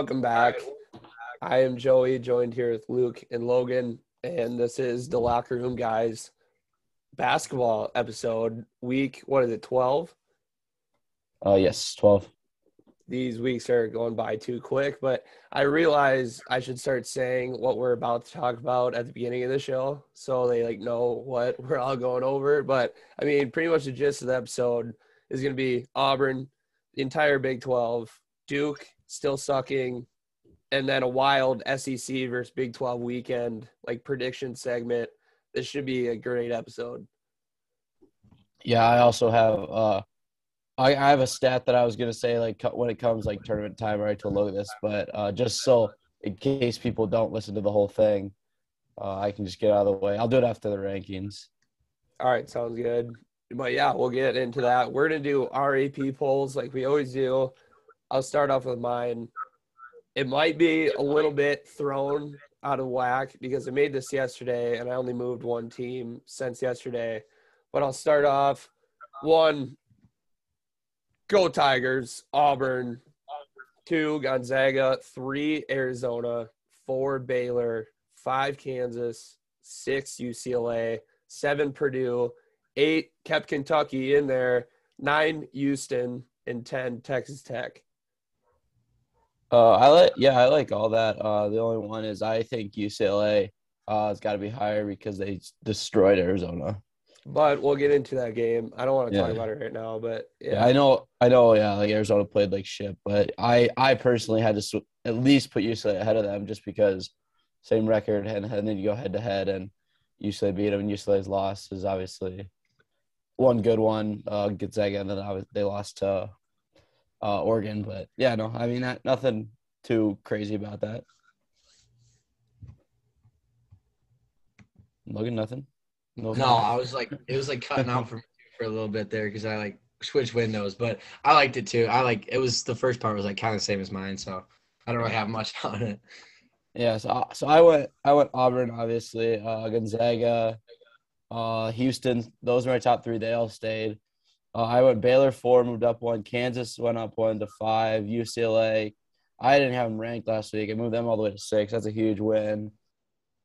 welcome back. I am Joey, joined here with Luke and Logan, and this is the Locker Room Guys basketball episode. Week, what is it, 12? Uh, yes, 12. These weeks are going by too quick, but I realize I should start saying what we're about to talk about at the beginning of the show so they like know what we're all going over. But I mean, pretty much the gist of the episode is going to be Auburn, the entire Big 12, Duke still sucking, and then a wild SEC versus Big 12 weekend like prediction segment. This should be a great episode. Yeah, I also have uh, I, I have a stat that I was gonna say like when it comes like tournament time, right? To look at this, but uh, just so in case people don't listen to the whole thing, uh, I can just get out of the way. I'll do it after the rankings. All right, sounds good. But yeah, we'll get into that. We're gonna do RAP polls like we always do. I'll start off with mine. It might be a little bit thrown out of whack because I made this yesterday and I only moved one team since yesterday. But I'll start off. One Go Tigers, Auburn, two Gonzaga, three Arizona, four Baylor, five Kansas, six UCLA, seven Purdue, eight kept Kentucky in there, nine Houston, and ten Texas Tech. Uh, I like yeah, I like all that. Uh, the only one is I think UCLA uh, has got to be higher because they destroyed Arizona. But we'll get into that game. I don't want to talk about it right now, but Yeah, yeah, I know, I know. Yeah, like Arizona played like shit, but I, I personally had to sw- at least put UCLA ahead of them just because same record and, and then you go head to head and UCLA beat them and UCLA's loss is obviously one good one. Uh, Gonzaga and then they lost to uh, Oregon, but yeah, no, I mean that, nothing too crazy about that. Logan, nothing. No, I was like, it was like cutting out for for a little bit there because I like switched windows, but I liked it too. I like it was the first part was like kind of the same as mine, so I don't really have much on it. Yeah, so, so I went I went Auburn, obviously, uh, Gonzaga, uh, Houston. Those are my top three. They all stayed. Uh, I went Baylor four, moved up one. Kansas went up one to five. UCLA, I didn't have them ranked last week. I moved them all the way to six. That's a huge win.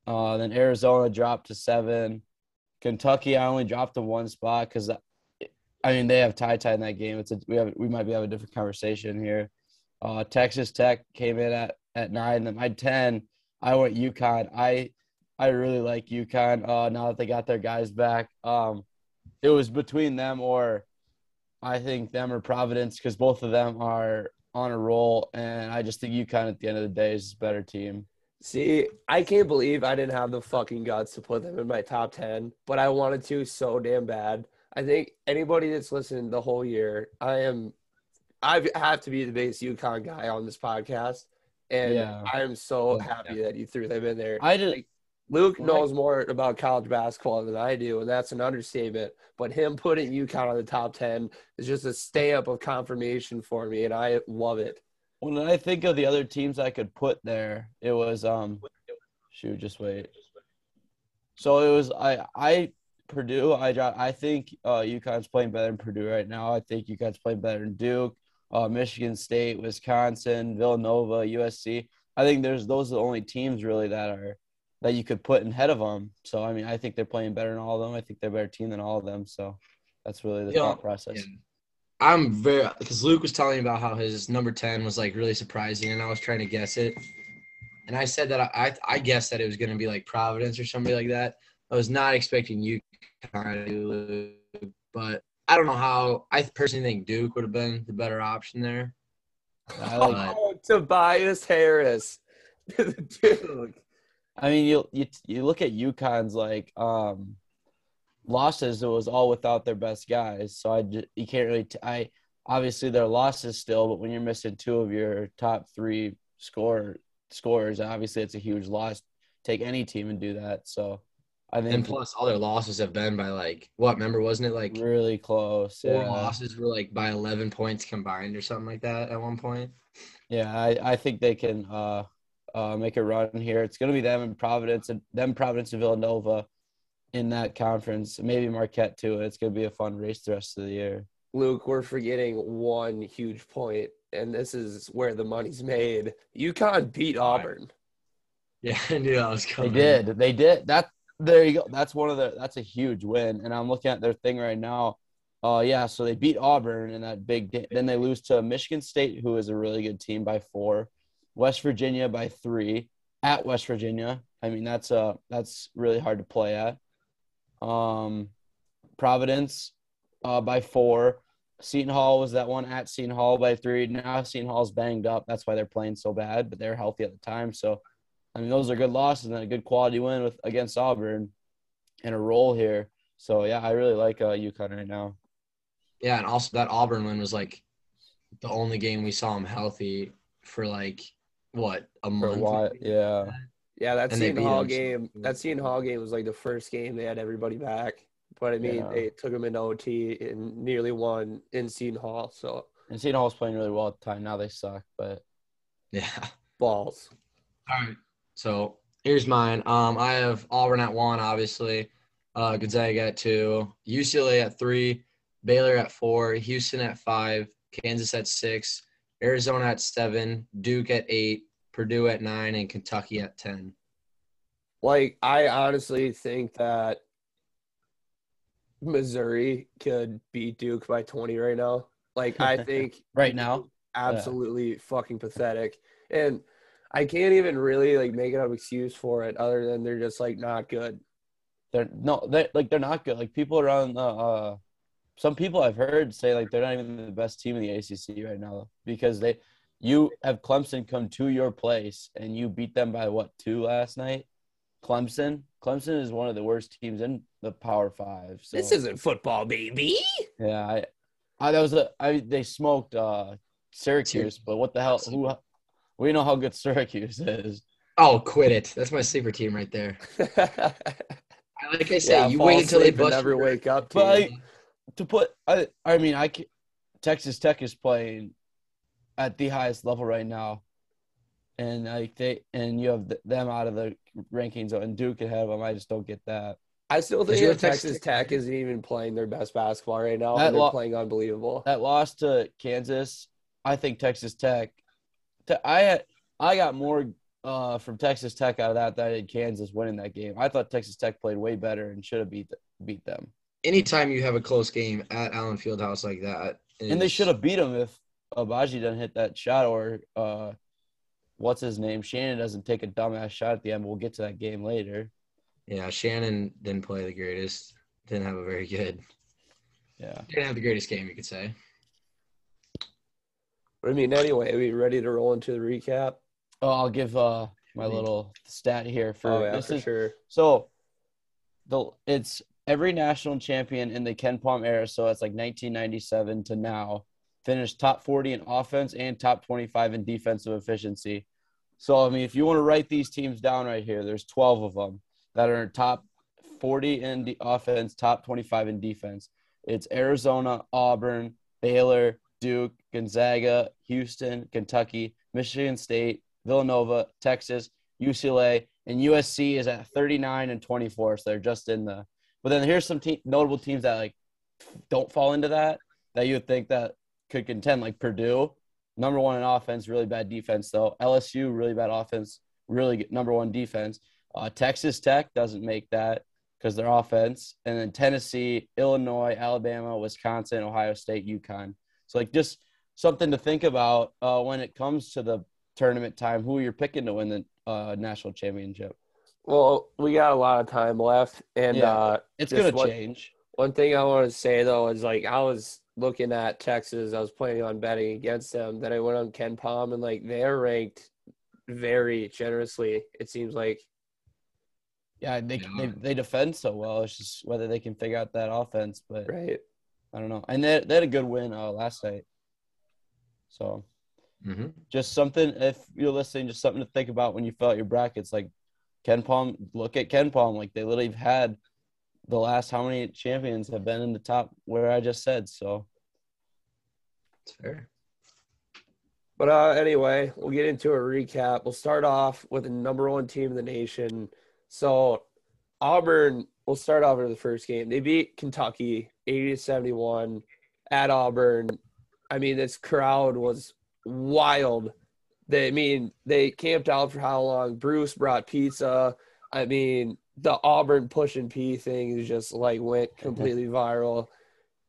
Uh, then Arizona dropped to seven. Kentucky, I only dropped to one spot because, I mean, they have TyTy in that game. It's a we have we might be having a different conversation here. Uh, Texas Tech came in at at nine. Then my ten, I went UConn. I I really like UConn. Uh, now that they got their guys back, um, it was between them or I think them or Providence because both of them are on a roll, and I just think UConn at the end of the day is a better team. See, I can't believe I didn't have the fucking guts to put them in my top 10, but I wanted to so damn bad. I think anybody that's listened the whole year, I am, I have to be the biggest UConn guy on this podcast. And Yeah. I am so Yeah. happy that you threw them in there. I did. Luke knows more about college basketball than I do, and that's an understatement. But him putting UConn on the top 10 is just a stamp of confirmation for me, and I love it. When I think of the other teams I could put there, it was um, shoot, just wait. So it was I I Purdue. I I think uh, UConn's playing better than Purdue right now. I think UConn's playing better than Duke, uh, Michigan State, Wisconsin, Villanova, USC. I think there's those are the only teams really that are that you could put ahead of them. So I mean, I think they're playing better than all of them. I think they're a better team than all of them. So that's really the Yeah. thought process. Yeah. I'm very because Luke was telling me about how his number ten was like really surprising, and I was trying to guess it, and I said that I I, I guessed that it was gonna be like Providence or somebody like that. I was not expecting UConn, to, but I don't know how. I personally think Duke would have been the better option there. I like Oh, Tobias Harris. Dude. I mean, you you you look at UConn's like um losses. It was all without their best guys, so I you can't really. T- I obviously their losses still, but when you're missing two of your top three score scorers, obviously it's a huge loss take any team and do that. So I think And plus, all their losses have been by like what? Remember, wasn't it like really close. four Yeah. losses were like by 11 points combined or something like that at one point? Yeah, I, I think they can uh, uh, make a run here. It's going to be them and Providence and them Providence and Villanova in that conference. Maybe Marquette too. It's going to be a fun race the rest of the year. Luke, we're forgetting one huge point, and this is where the money's made. UConn beat Auburn. Yeah, I knew that was coming. They did. They did. That there you go. That's one of the. That's a huge win. And I'm looking at their thing right now. Uh, yeah. So they beat Auburn in that big. ga- Then they lose to Michigan State, who is a really good team by four. West Virginia by three at West Virginia. I mean, that's uh that's really hard to play at. Um, Providence, uh, by four. Seton Hall was that one at Seton Hall by three. Now Seton Hall's banged up. That's why they're playing so bad, but they're healthy at the time. So I mean, those are good losses and a good quality win with against Auburn and a roll here. So yeah, I really like uh, UConn right now. Yeah, and also that Auburn win was like the only game we saw him healthy for like what a For a yeah. Yeah, that And Seton Hall them. game. That Seton Hall game was like the first game they had everybody back. But I mean, Yeah. they took them into OT and nearly won in Seton Hall. So And Seton Hall's playing really well at the time. Now they suck, but Yeah. balls. All right. So here's mine. Um, I have Auburn at one, obviously. Uh, Gonzaga at two, UCLA at three, Baylor at four, Houston at five, Kansas at six, Arizona at seven, Duke at eight, Purdue at nine, and Kentucky at ten. Like I honestly think that Missouri could beat Duke by 20 right now. Like I think right now, absolutely fucking pathetic. And I can't even really like make an excuse for it other than they're just like not good. they're no, they like they're not good. Like people around the uh, some people I've heard say like they're not even the best team in the ACC right now because they you have Clemson come to your place and you beat them by what two last night. Clemson, Clemson is one of the worst teams in the Power Five. So This isn't football, baby. Yeah, I, I that was a I they smoked uh Syracuse, but what the hell? Who? We know how good Syracuse is. Oh, quit it. That's my sleeper team right there. Like I say, you wait until they bust never your- wake up. But to put, I I mean, I ca- Texas Tech is playing at the highest level right now, and like they and you have th- them out of the rankings and Duke ahead of them. I just don't get that. I still think your that Texas Texas Tech Tech- isn't even playing their best basketball right now. That and they're lo- playing unbelievable. That loss to Kansas, I think Texas Tech. Te- I had I got more uh, from Texas Tech out of that than I did Kansas winning that game. I thought Texas Tech played way better and should have beat beat them. Anytime you have a close game at Allen Fieldhouse like that, And they should have beat them if Agbaji doesn't hit that shot or uh, what's his name? Shannon doesn't take a dumbass shot at the end. We'll get to that game later. Yeah, Shannon didn't play the greatest. Didn't have a very good. Yeah. Didn't have the greatest game, you could say. I mean, anyway, are we ready to roll into the recap? Oh, I'll give uh, my little stat here for oh, yeah, this for is sure. So the it's every national champion in the KenPom era, so it's like 1997 to now, finished top 40 in offense and top 25 in defensive efficiency. So I mean, if you want to write these teams down right here, there's 12 of them that are top 40 in the offense, top 25 in defense. It's Arizona, Auburn, Baylor, Duke, Gonzaga, Houston, Kentucky, Michigan State, Villanova, Texas, UCLA, and USC is at 39 and 24. So they're just in the. But then here's some te- notable teams that like don't fall into that that you would think that could contend, like Purdue, number one in offense, really bad defense though. LSU, really bad offense, really good, number one defense. Uh, Texas Tech doesn't make that because their offense, and then Tennessee, Illinois, Alabama, Wisconsin, Ohio State, UConn. So like just something to think about uh, when it comes to the tournament time. Who you're picking to win the uh, national championship? Well, we got a lot of time left, and Yeah. uh, It's gonna what- change. One thing I want to say though is like I was looking at Texas, I was planning on betting against them. Then I went on KenPom and like they're ranked very generously. It seems like Yeah, they, Yeah. they they defend so well. It's just whether they can figure out that offense. But right. I don't know. And they, they had a good win uh, last night. So Mm-hmm. just something if you're listening, just something to think about when you fill out your brackets. Like KenPom, look at KenPom. Like they literally have had the last how many champions have been in the top where I just said. So It's fair. But uh, anyway, we'll get into a recap. We'll start off with the number one team in the nation. So Auburn, we'll start off with the first game. They beat Kentucky 80 to 71 at Auburn. I mean, this crowd was wild. They I mean, they camped out for how long? Bruce brought pizza. I mean, the Auburn push and pee thing is just like went completely viral.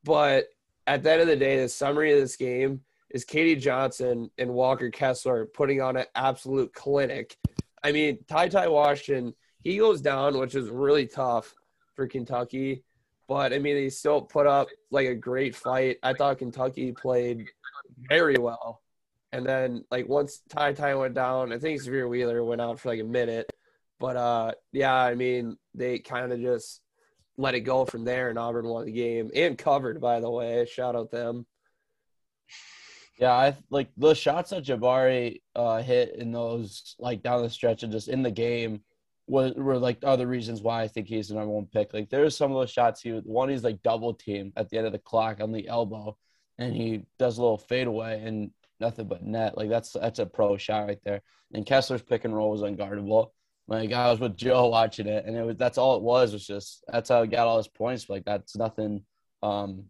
But at the end of the day, the summary of this game is KD Johnson and Walker Kessler putting on an absolute clinic. I mean, TyTy Washington, he goes down, which is really tough for Kentucky. But I mean, he still put up like a great fight. I thought Kentucky played very well. And then like once TyTy went down, I think Sahvir Wheeler went out for like a minute. But uh yeah, I mean, they kind of just let it go from there and Auburn won the game and covered by the way. Shout out them. yeah, I like the shots that Jabari uh, hit in those like down the stretch and just in the game was were like other reasons why I think he's the number one pick. Like there's some of those shots he one he's like double team at the end of the clock on the elbow, and he does a little fadeaway and nothing but net. Like that's that's a pro shot right there. And Kessler's pick and roll was unguardable. Like I was with Joe watching it, and it was that's all it was. Was just that's how he got all his points. Like that's nothing um,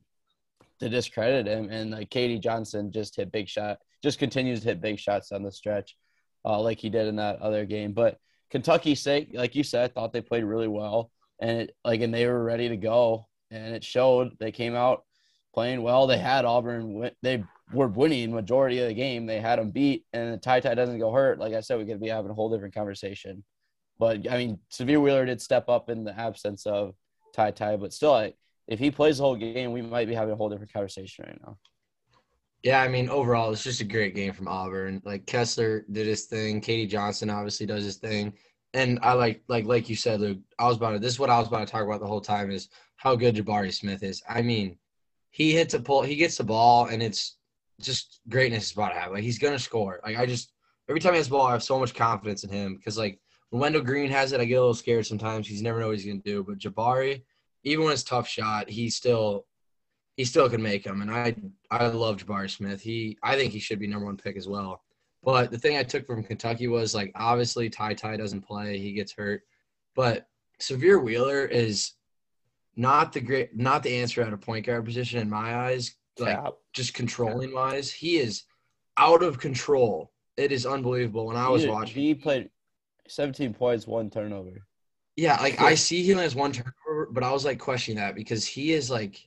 to discredit him. And like KD Johnson just hit big shot, just continues to hit big shots on the stretch, uh, like he did in that other game. But Kentucky's sake, like you said, I thought they played really well, and it, like and they were ready to go, and it showed. They came out playing well. They had Auburn. They were winning majority of the game. They had them beat, and the TyTy doesn't go hurt. Like I said, we could be having a whole different conversation. But I mean, Sahvir Wheeler did step up in the absence of TyTy, but still, I, if he plays the whole game, we might be having a whole different conversation right now. Yeah, I mean, overall, it's just a great game from Auburn. Like Kessler did his thing. KD Johnson obviously does his thing. And I like, like, like you said, Luke. I was about to. This is what I was about to talk about the whole time is how good Jabari Smith is. I mean, he hits a pull, he gets the ball, and it's just greatness is about to happen. Like he's gonna score. Like I just every time he has the ball, I have so much confidence in him because like when Wendell Green has it, I get a little scared sometimes. He's never know what he's gonna do. But Jabari, even when it's tough shot, he still he still can make them. And I I love Jabari Smith. He I think he should be number one pick as well. But the thing I took from Kentucky was like obviously TyTy doesn't play, he gets hurt. But Sahvir Wheeler is not the great not the answer at a point guard position in my eyes. Like. Just controlling wise, he is out of control. It is unbelievable. When I was he, watching, he played 17 points, one turnover. yeah, like I see he only has one turnover, but I was like questioning that because he is like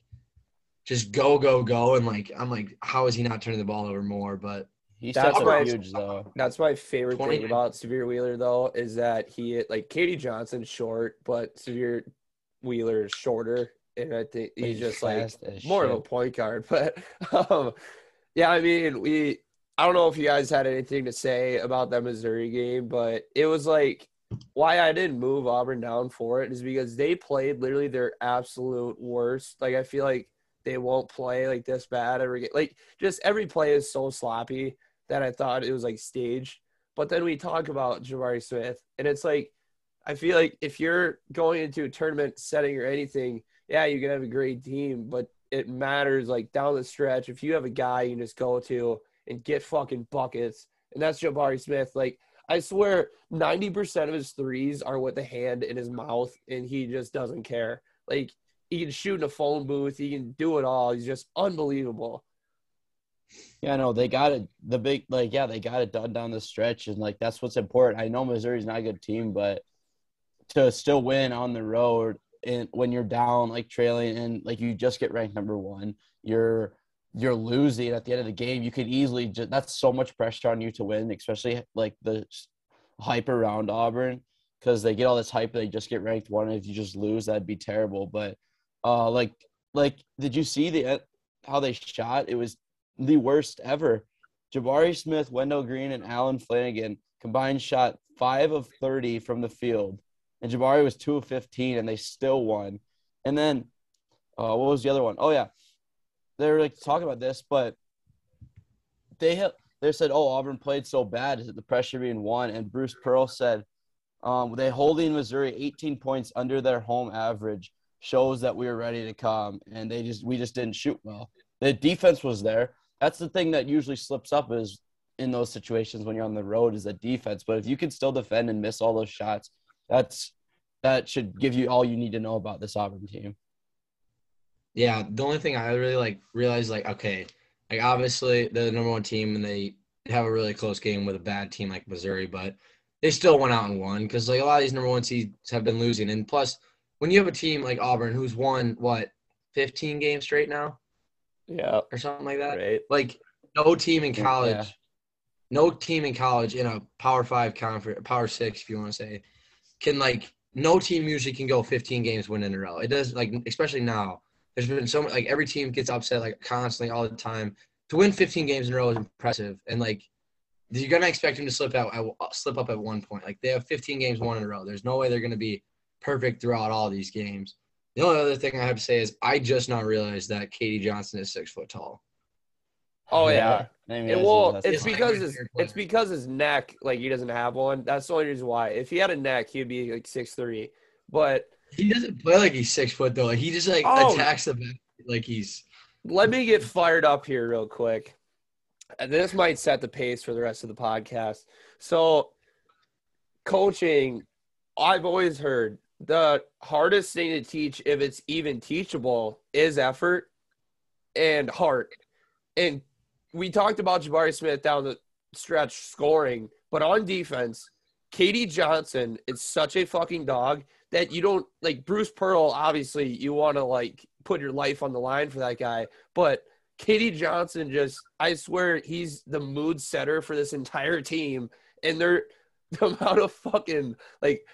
just go go go, and like I'm like, how is he not turning the ball over more? But he's That's stepped why- up huge though. That's my favorite 20 thing about Sahvir Wheeler though is that he like KD Johnson's short, but Sahvir Wheeler is shorter, and I think he's just like more of a point guard. But um, yeah, I mean, we I don't know if you guys had anything to say about that Missouri game, but it was like why I didn't move Auburn down for it is because they played literally their absolute worst. Like I feel like they won't play like this bad every game. Like just every play is so sloppy that I thought it was like staged. But then we talk about Jabari Smith, and it's like I feel like if you're going into a tournament setting or anything, yeah, you can have a great team, but it matters like down the stretch. If you have a guy you can just go to and get fucking buckets, and that's Jabari Smith. Like I swear, ninety percent of his threes are with the hand in his mouth, and he just doesn't care. Like he can shoot in a phone booth, he can do it all. He's just unbelievable. Yeah, no, they got it. The big, like, yeah, they got it done down the stretch, and like that's what's important. I know Missouri's not a good team, but to still win on the road and when you're down, like trailing, and like you just get ranked number one, you're you're losing at the end of the game. You could easily just that's so much pressure on you to win, especially like the hype around Auburn because they get all this hype. They just get ranked one. If you just lose, that'd be terrible. But uh, like like, did you see the how they shot? It was the worst ever. Jabari Smith, Wendell Green, and Allen Flanigan combined shot five of 30 from the field. And Jabari was two of 15, and they still won. And then, uh, what was the other one? Oh, yeah. They were like talking about this, but they have, they said, oh, Auburn played so bad. Is it the pressure being won? And Bruce Pearl said, Um, they holding Missouri 18 points under their home average shows that we were ready to come, and they just we just didn't shoot well. The defense was there. That's the thing that usually slips up is in those situations when you're on the road is the defense. But if you can still defend and miss all those shots, that's that should give you all you need to know about this Auburn team. Yeah, the only thing I really like realized, like, okay, like obviously they're the number one team and they have a really close game with a bad team like Missouri, but they still went out and won because like a lot of these number one seeds have been losing. And plus, when you have a team like Auburn who's won what 15 games straight now Yeah. or something like that, Right. like no team in Yeah. college, no team in college in a Power Five conference, Power Six, if you want to say, can like no team usually can go 15 games win in a row. It does like especially now. There's been so much like every team gets upset like constantly all the time. To win 15 games in a row is impressive, and like you're gonna expect them to slip out, slip up at one point. Like they have 15 games won in a row. There's no way they're gonna be perfect throughout all these games. The only other thing I have to say is I just now realized that KD Johnson is six foot tall. Oh yeah. I mean, It, that's- well, it's It's because right his it's because his neck, like he doesn't have one. That's the only reason why. If he had a neck, he'd be like six three. But He doesn't play like he's six foot though. Like he just like Oh. attacks the basket like he's let me get fired up here real quick. And this might set the pace for the rest of the podcast. So, coaching, I've always heard the hardest thing to teach, if it's even teachable, is effort and heart. And we talked about Jabari Smith down the stretch scoring, but on defense, KD Johnson is such a fucking dog that you don't like Bruce Pearl. Obviously, you want to like put your life on the line for that guy, but KD Johnson just, I swear, he's the mood setter for this entire team. And they're the amount of fucking like,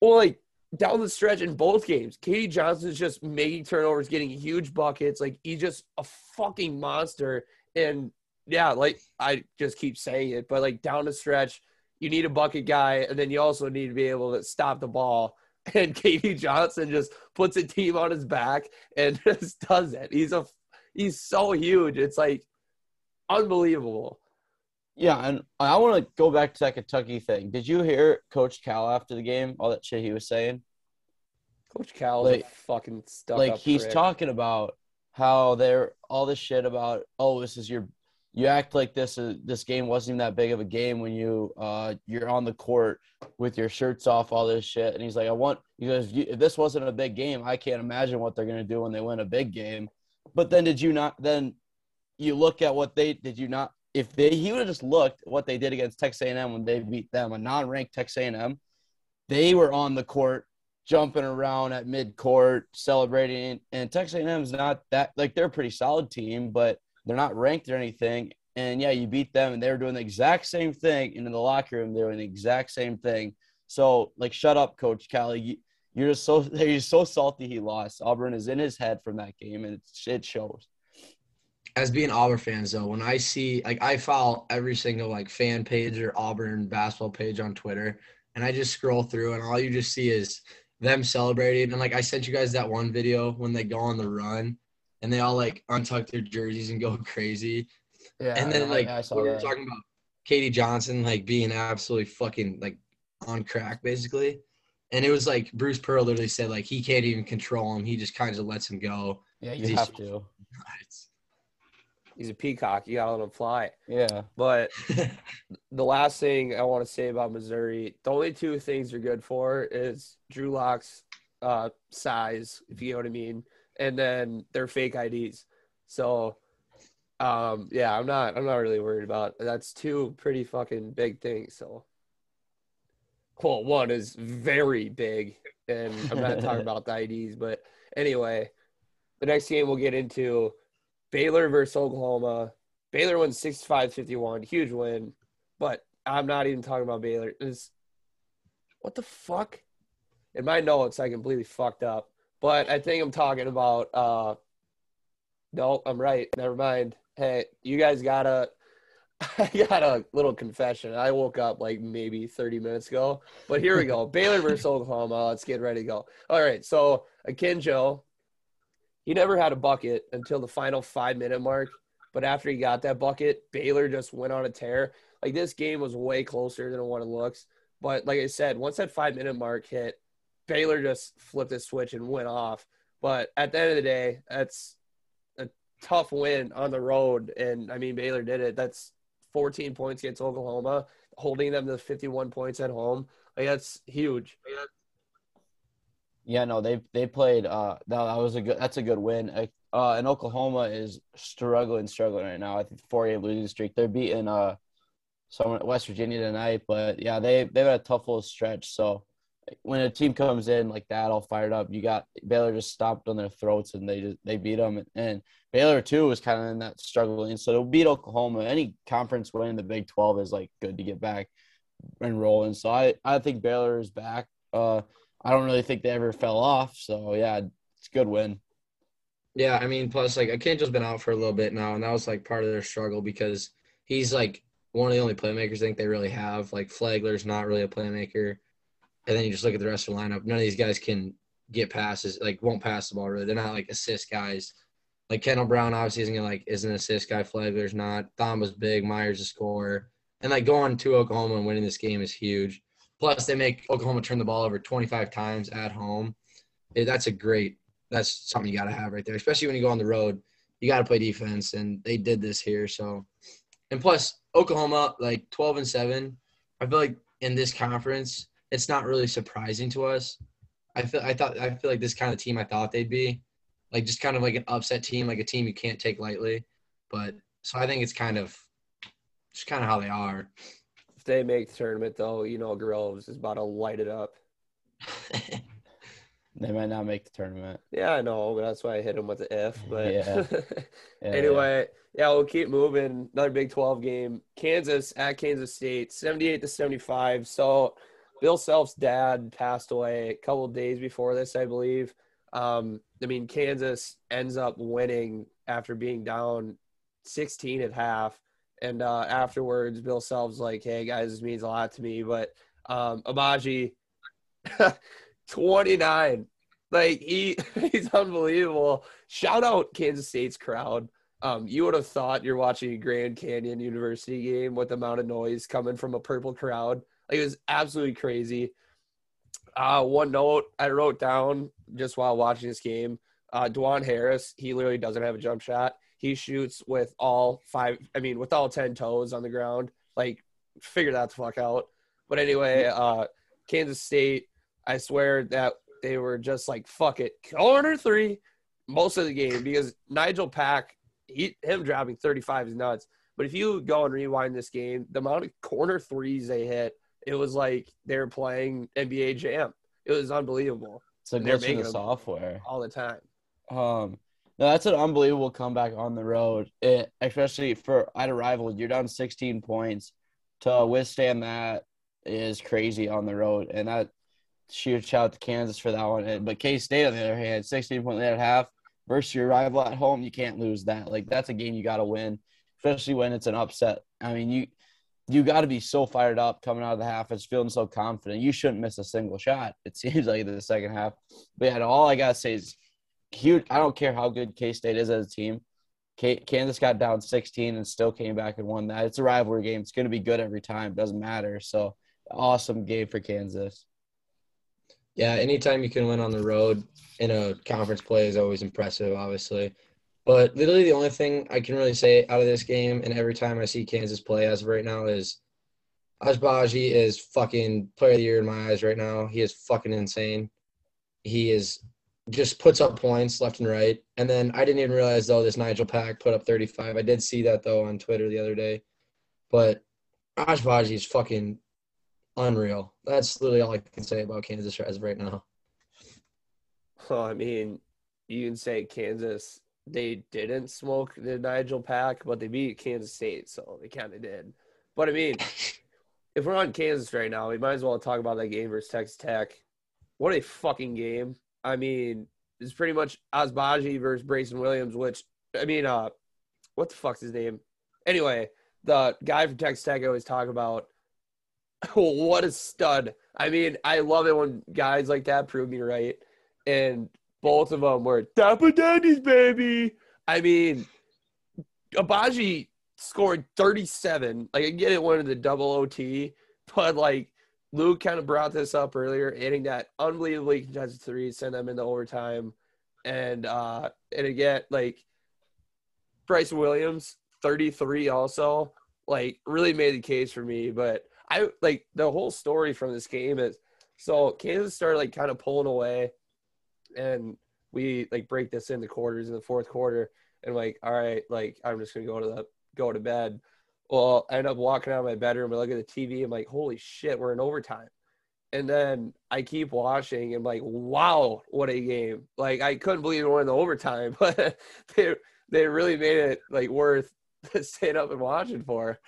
well, like down the stretch in both games, KD Johnson's just making turnovers, getting huge buckets. Like he's just a fucking monster. And yeah, like I just keep saying it, but like down the stretch, you need a bucket guy, and then you also need to be able to stop the ball. And KD Johnson just puts a team on his back and just does it. He's a he's so huge. It's like unbelievable. Yeah, and I want to go back to that Kentucky thing. Did you hear Coach Cal after the game? All that shit he was saying. Coach Cal, Like- fucking stuck like he's prick. talking about how they're all this shit about oh this is your you act like this is this game wasn't even that big of a game when you uh you're on the court with your shirts off all this shit. And he's like I want he goes "You- if this wasn't a big game I can't imagine what they're gonna do when they win a big game. But then did you not then you look at what they did you not if they he would have just looked what they did against Texas A&M when they beat them a non-ranked Texas A&M they were on the court jumping around at mid-court celebrating and Texas A&M's not that like they're a pretty solid team but they're not ranked or anything. And yeah you beat them and they were doing the exact same thing and in the locker room they were doing the exact same thing. So like shut up coach You- you're just so he's so salty he lost. Auburn is in his head from that game and it shows. As being Auburn fans though, when I see like I follow every single like fan page or Auburn basketball page on Twitter, and I just scroll through and all you just see is them celebrating. And like I sent you guys that one video when they go on the run and they all like untuck their jerseys and go crazy. yeah and then like I saw we were that. talking about KD Johnson like being absolutely fucking like on crack basically. And it was like Bruce Pearl literally said like he can't even control him. He just kind of lets him go. yeah you have to It's- He's a peacock. You gotta let him fly. yeah But the last thing I want to say about Missouri, the only two things they're good for is Drew Lock's uh, size, if you know what I mean, and then their fake IDs. So, um, yeah, I'm not, I'm not really worried about. That's two pretty fucking big things. So, well, one is very big, and I'm not talking about the IDs, but anyway, the next game we'll get into Baylor versus Oklahoma. Baylor won 65-51, huge win, but I'm not even talking about Baylor. It's, what the fuck? In my notes, I completely fucked up, but I think I'm talking about. Uh, no, I'm right. Never mind. Hey, you guys got a. I got a little confession. I woke up like maybe 30 minutes ago, but here we go. Baylor versus Oklahoma. Let's get ready to go. All right. So Akinjo, he never had a bucket until the final five minute mark. But after he got that bucket, Baylor just went on a tear. Like this game was way closer than what it looks. But like I said, once that five minute mark hit, Baylor just flipped the switch and went off. But at the end of the day, that's a tough win on the road. And I mean, Baylor did it. That's 14 points against Oklahoma, holding them to 51 points at home. Like that's huge. Yeah, no, they they played. Uh, that, that was a good. That's a good win. Uh, and Oklahoma is struggling, struggling right now. I think four game losing streak. They're beating uh, someone West Virginia tonight, but yeah, they they've had a tough little stretch. So when a team comes in like that, all fired up, you got Baylor just stopped on their throats and they just they beat them. And Baylor too was kind of in that struggling. So to beat Oklahoma, any conference win in the Big Twelve is like good to get back and rolling. So I I think Baylor is back. Uh, I don't really think they ever fell off. So yeah, it's a good win. Yeah, I mean, plus like Akinjo's been out for a little bit now, and that was like part of their struggle because he's like one of the only playmakers I think they really have. Like Flagler's not really a playmaker, and then you just look at the rest of the lineup. None of these guys can get passes, like won't pass the ball really. They're not like assist guys. Like Kendall Brown obviously isn't gonna like is an assist guy. Flagler's not. Thamba's big. Mayer's a scorer, and like going to Oklahoma and winning this game is huge. Plus, they make Oklahoma turn the ball over 25 times at home. That's a great. That's something you got to have right there, especially when you go on the road. You got to play defense, and they did this here. So, and plus Oklahoma, like 12 and seven. I feel like in this conference, it's not really surprising to us. I feel I thought I feel like this kind of team I thought they'd be, like just kind of like an upset team, like a team you can't take lightly. But so I think it's kind of just kind of how they are they make the tournament, though, you know Groves is about to light it up. they might not make the tournament. Yeah, I know, but that's why I hit them with the if. But yeah. yeah anyway, yeah. yeah, we'll keep moving. Another Big 12 game. Kansas at Kansas State, 78 to 75. So Bill Self's dad passed away a couple days before this, I believe. Um, I mean, Kansas ends up winning after being down 16 at half. And uh, afterwards, Bill Self's like, "Hey guys, this means a lot to me." But um, twenty nine, like he he's unbelievable. Shout out Kansas State's crowd. Um, you would have thought you're watching a Grand Canyon University game with the amount of noise coming from a purple crowd. Like it was absolutely crazy. Uh, one note I wrote down just while watching this game: uh, Dajuan Harris, he literally doesn't have a jump shot he shoots with all five i mean with all 10 toes on the ground like figure that the fuck out. But anyway uh kansas state i swear that they were just like fuck it corner three most of the game because nigel pack he him dropping 35 is nuts. But if you go and rewind this game the amount of corner threes they hit it was like they were playing nba jam. It was unbelievable. It's a glitch in the software all the time. Um no, that's an unbelievable comeback on the road, it, especially for at a rival. You're down 16 points to withstand that is crazy on the road, and that huge shout out to Kansas for that one. But K State on the other hand, 16 point lead at half versus your rival at home, you can't lose that. Like that's a game you got to win, especially when it's an upset. I mean, you you got to be so fired up coming out of the half. It's feeling so confident. You shouldn't miss a single shot. It seems like in the second half. But yeah, all I gotta say is huge. I don't care how good K State is as a team. K- Kansas got down 16 and still came back and won that. It's a rivalry game. It's going to be good every time. It Doesn't matter. So awesome game for Kansas. Yeah, anytime you can win on the road in a conference play is always impressive, obviously. But literally, the only thing I can really say out of this game, and every time I see Kansas play as of right now, is Agbaji is fucking player of the year in my eyes right now. He is fucking insane. He is just puts up points left and right. And then I didn't even realize though this Nigel Pack put up 35. I did see that though on Twitter the other day. But Agbaji is fucking unreal. That's literally all I can say about Kansas as of right now. Well, I mean, you can say Kansas they didn't smoke the Nigel Pack, but they beat Kansas State, so they kind of did. But I mean, if we're on Kansas right now, we might as well talk about that game versus Texas Tech. What a fucking game! I mean, it's pretty much Agbaji versus Bryson Williams, which I mean, uh, what the fuck's his name? Anyway, the guy from Texas Tech I always talk about. what a stud! I mean, I love it when guys like that prove me right, and both of them were Dapper Daddies, baby. I mean, Agbaji scored 37. Like I get it, one of the double OT, but like Luke kind of brought this up earlier, hitting that unbelievably contested three, send them into overtime, and uh, and again like Bryce Williams, thirty three, also like really made the case for me. But I like the whole story from this game is so Kansas started like kind of pulling away, and we like break this into quarters in the fourth quarter, and like all right, like I'm just gonna go to the go to bed. Well, I end up walking out of my bedroom and look at the TV. I'm like, holy shit, we're in overtime. And then I keep watching and like, wow, what a game. Like I couldn't believe were in the overtime, but they they really made it like worth staying up and watching for.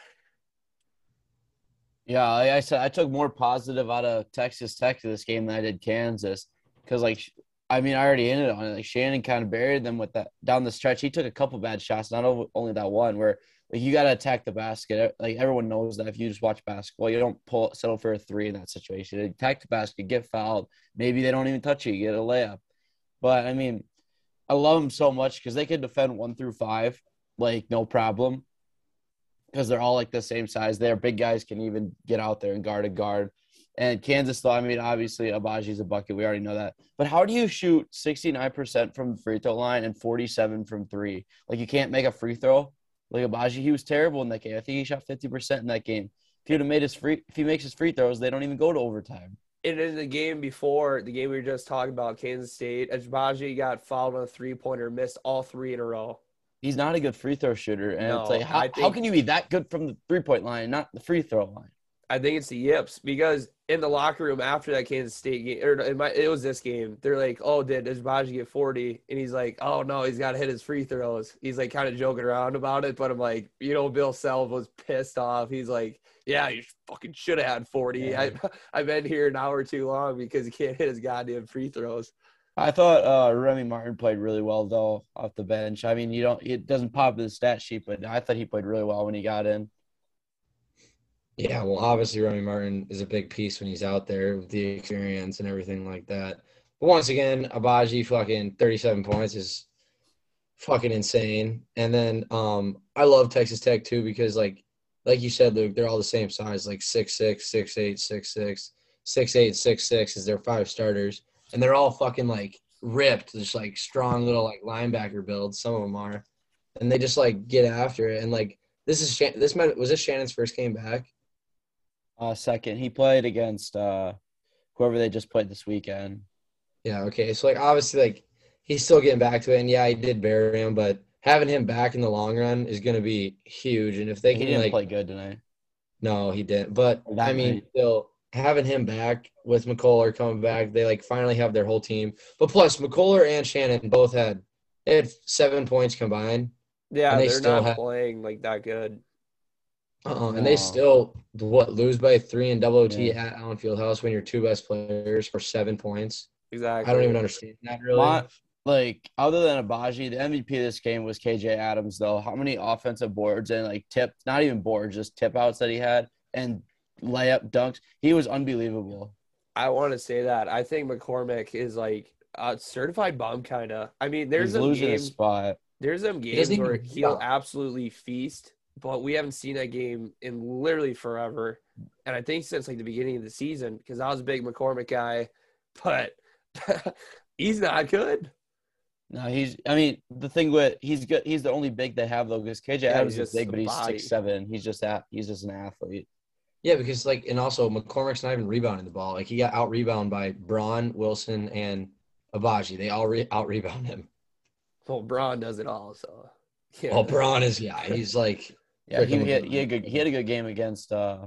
Yeah, like I said, I took more positive out of Texas Tech to this game than I did Kansas. Because, like, I mean, I already ended on it. Like, Shannon kind of buried them with that down the stretch. He took a couple bad shots, not only that one, where like you got to attack the basket. Like everyone knows that if you just watch basketball, you don't pull settle for a three in that situation. Attack the basket, get fouled. Maybe they don't even touch you, get a layup. But I mean, I love them so much because they can defend one through five, like no problem because they're all like the same size. Their big guys can even get out there and guard a guard. And Kansas, though, I mean, obviously Agbaji's a bucket. We already know that. But how do you shoot 69% from the free throw line and 47 from three? Like you can't make a free throw. Like Agbaji, he was terrible in that game. I think he shot 50% in that game. If he would have made his free, if he makes his free throws, they don't even go to overtime. And in the game before, the game we were just talking about, Kansas State, Agbaji got fouled on a three pointer, missed all three in a row he's not a good free throw shooter. And No, it's like, how, think- how can you be that good from the three point line, not the free throw line? I think it's the yips because in the locker room after that Kansas State game, or it, was this game. They're like, "Oh, did Agbaji get 40?" And he's like, "Oh no, he's got to hit his free throws." He's like kind of joking around about it, but I'm like, you know, Bill Self was pissed off. He's like, "Yeah, you fucking should have had 40. Yeah. I, I've been here an hour too long because he can't hit his goddamn free throws." I thought uh, Remy Martin played really well though off the bench. I mean, you don't it doesn't pop in the stat sheet, but I thought he played really well when he got in. Yeah, well, obviously Remy Martin is a big piece when he's out there with the experience and everything like that. But once again, Agbaji fucking 37 points is fucking insane. And then um I love Texas Tech too because like like you said, Luke, they're all the same size, like six six, six eight, six six, six eight, six six is their five starters. And they're all fucking like ripped, just like strong little like linebacker builds. Some of them are. And they just like get after it. And like this is this was this Shannon's first game back? Uh, second, he played against uh, whoever they just played this weekend. Yeah, okay. So like obviously like he's still getting back to it and yeah, he did bury him, but having him back in the long run is gonna be huge. And if they he can didn't like play good tonight. no, he didn't. But That I mean night. still having him back with McCullar coming back, they like finally have their whole team. But plus McCullar and Shannon both had they had seven points combined. Yeah, they they are still not have- playing like that good. Uh-uh. And No. they still what lose by three in double OT Yeah. at Allen Fieldhouse when your two best players for seven points. Exactly. I don't even understand that really. My- like other than Agbaji, the MVP of this game was KJ Adams. Though, how many offensive boards and like tip, not even boards, just tip outs that he had and layup dunks. He was unbelievable. I want to say that. I think McCormack is like a certified bum, kind of. I mean, there's He's some losing games. his spot. There's some games doesn't where he'll stop. absolutely feast, but we haven't seen that game in literally forever. And I think since like the beginning of the season, because I was a big McCormack guy, but he's not good. No, he's. I mean, the thing with he's good. He's the only big they have though, because KJ Yeah, Adams is big, but he's body. six seven. He's just that. He's just an athlete. Yeah, because like, and also McCormack's not even rebounding the ball. Like he got out rebounded by Braun, Wilson, and Agbaji. They all re- out rebound him. Well, Braun does it all, so yeah. Oh, Braun is yeah. He's like, Yeah, he, he, had, he had good. He had a good game against uh,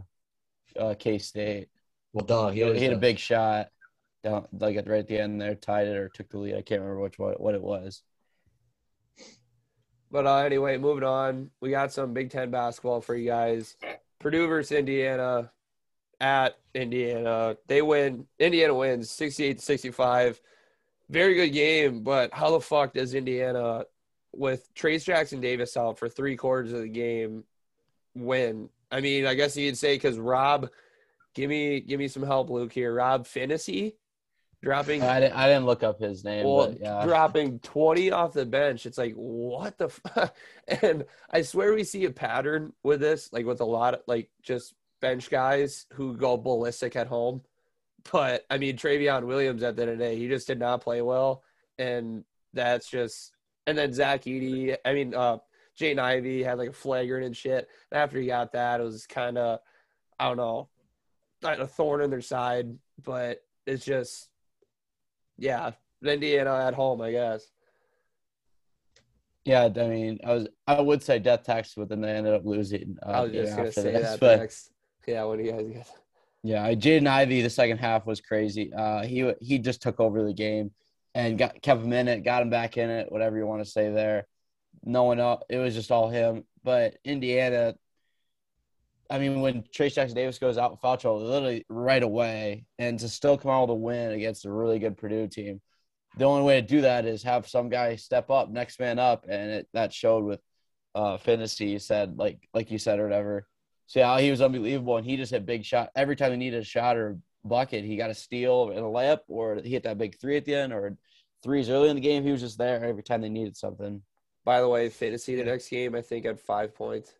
uh K State. well, duh. He, He, always had a big shot down like at right at the end there, tied it or took the lead. I can't remember which what what it was. But uh, anyway, moving on. We got some Big Ten basketball for you guys. Purdue versus Indiana at Indiana. They win. Indiana wins 68 to 65. Very good game, but how the fuck does Indiana, with Trayce Jackson-Davis out for three quarters of the game, win? I mean, I guess you'd say because Rob, give me give me some help, Luke here. Rob Finney dropping I didn't, I didn't look up his name, well, but yeah, dropping 20 off the bench. It's like, what the fuck? And I swear we see a pattern with this, like with a lot of like just bench guys who go ballistic at home. But I mean, Trevion Williams at the end of the day, he just did not play well, and that's just. And then Zach Edey, I mean, uh, Jaden Ivey had like a flagrant and shit. And after he got that, it was kind of, I don't know, like a thorn in their side. But it's just, yeah, Indiana at home, I guess. Yeah, I mean, I was I would say death tax, but then they ended up losing. Uh, I was just gonna say this, that but next. Yeah, what do you guys get? yeah, Jaden Ivey, the second half was crazy. Uh, he he just took over the game and got kept him in it, got him back in it, whatever you want to say there. No one else. It was just all him. But Indiana, I mean, when Trayce Jackson-Davis goes out trouble, literally right away, and to still come out with a win against a really good Purdue team, the only way to do that is have some guy step up, next man up, and it, that showed with uh Finney. You said like like you said or whatever. So yeah, he was unbelievable, and he just hit big shot every time he needed a shot or bucket. He got a steal and a layup, or he hit that big three at the end, or threes early in the game. He was just there every time they needed something. By the way, fantasy the next game, I think had five points.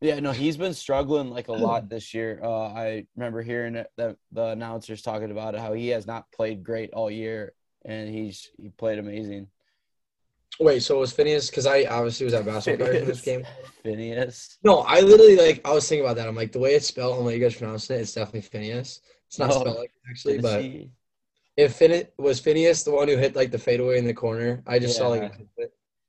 Yeah, no, he's been struggling like a lot this year. Uh, I remember hearing it, the the announcers talking about it, how he has not played great all year, and he's he played amazing. Wait, so it was Phineas? Because I obviously was at basketball cards in this game. Phineas. No, I literally like I was thinking about that. I'm like the way it's spelled and the way you guys pronounce it, it's definitely Phineas. It's not No, spelled like it actually, but Tennessee. if Phineas was Phineas the one who hit like the fadeaway in the corner, I just saw like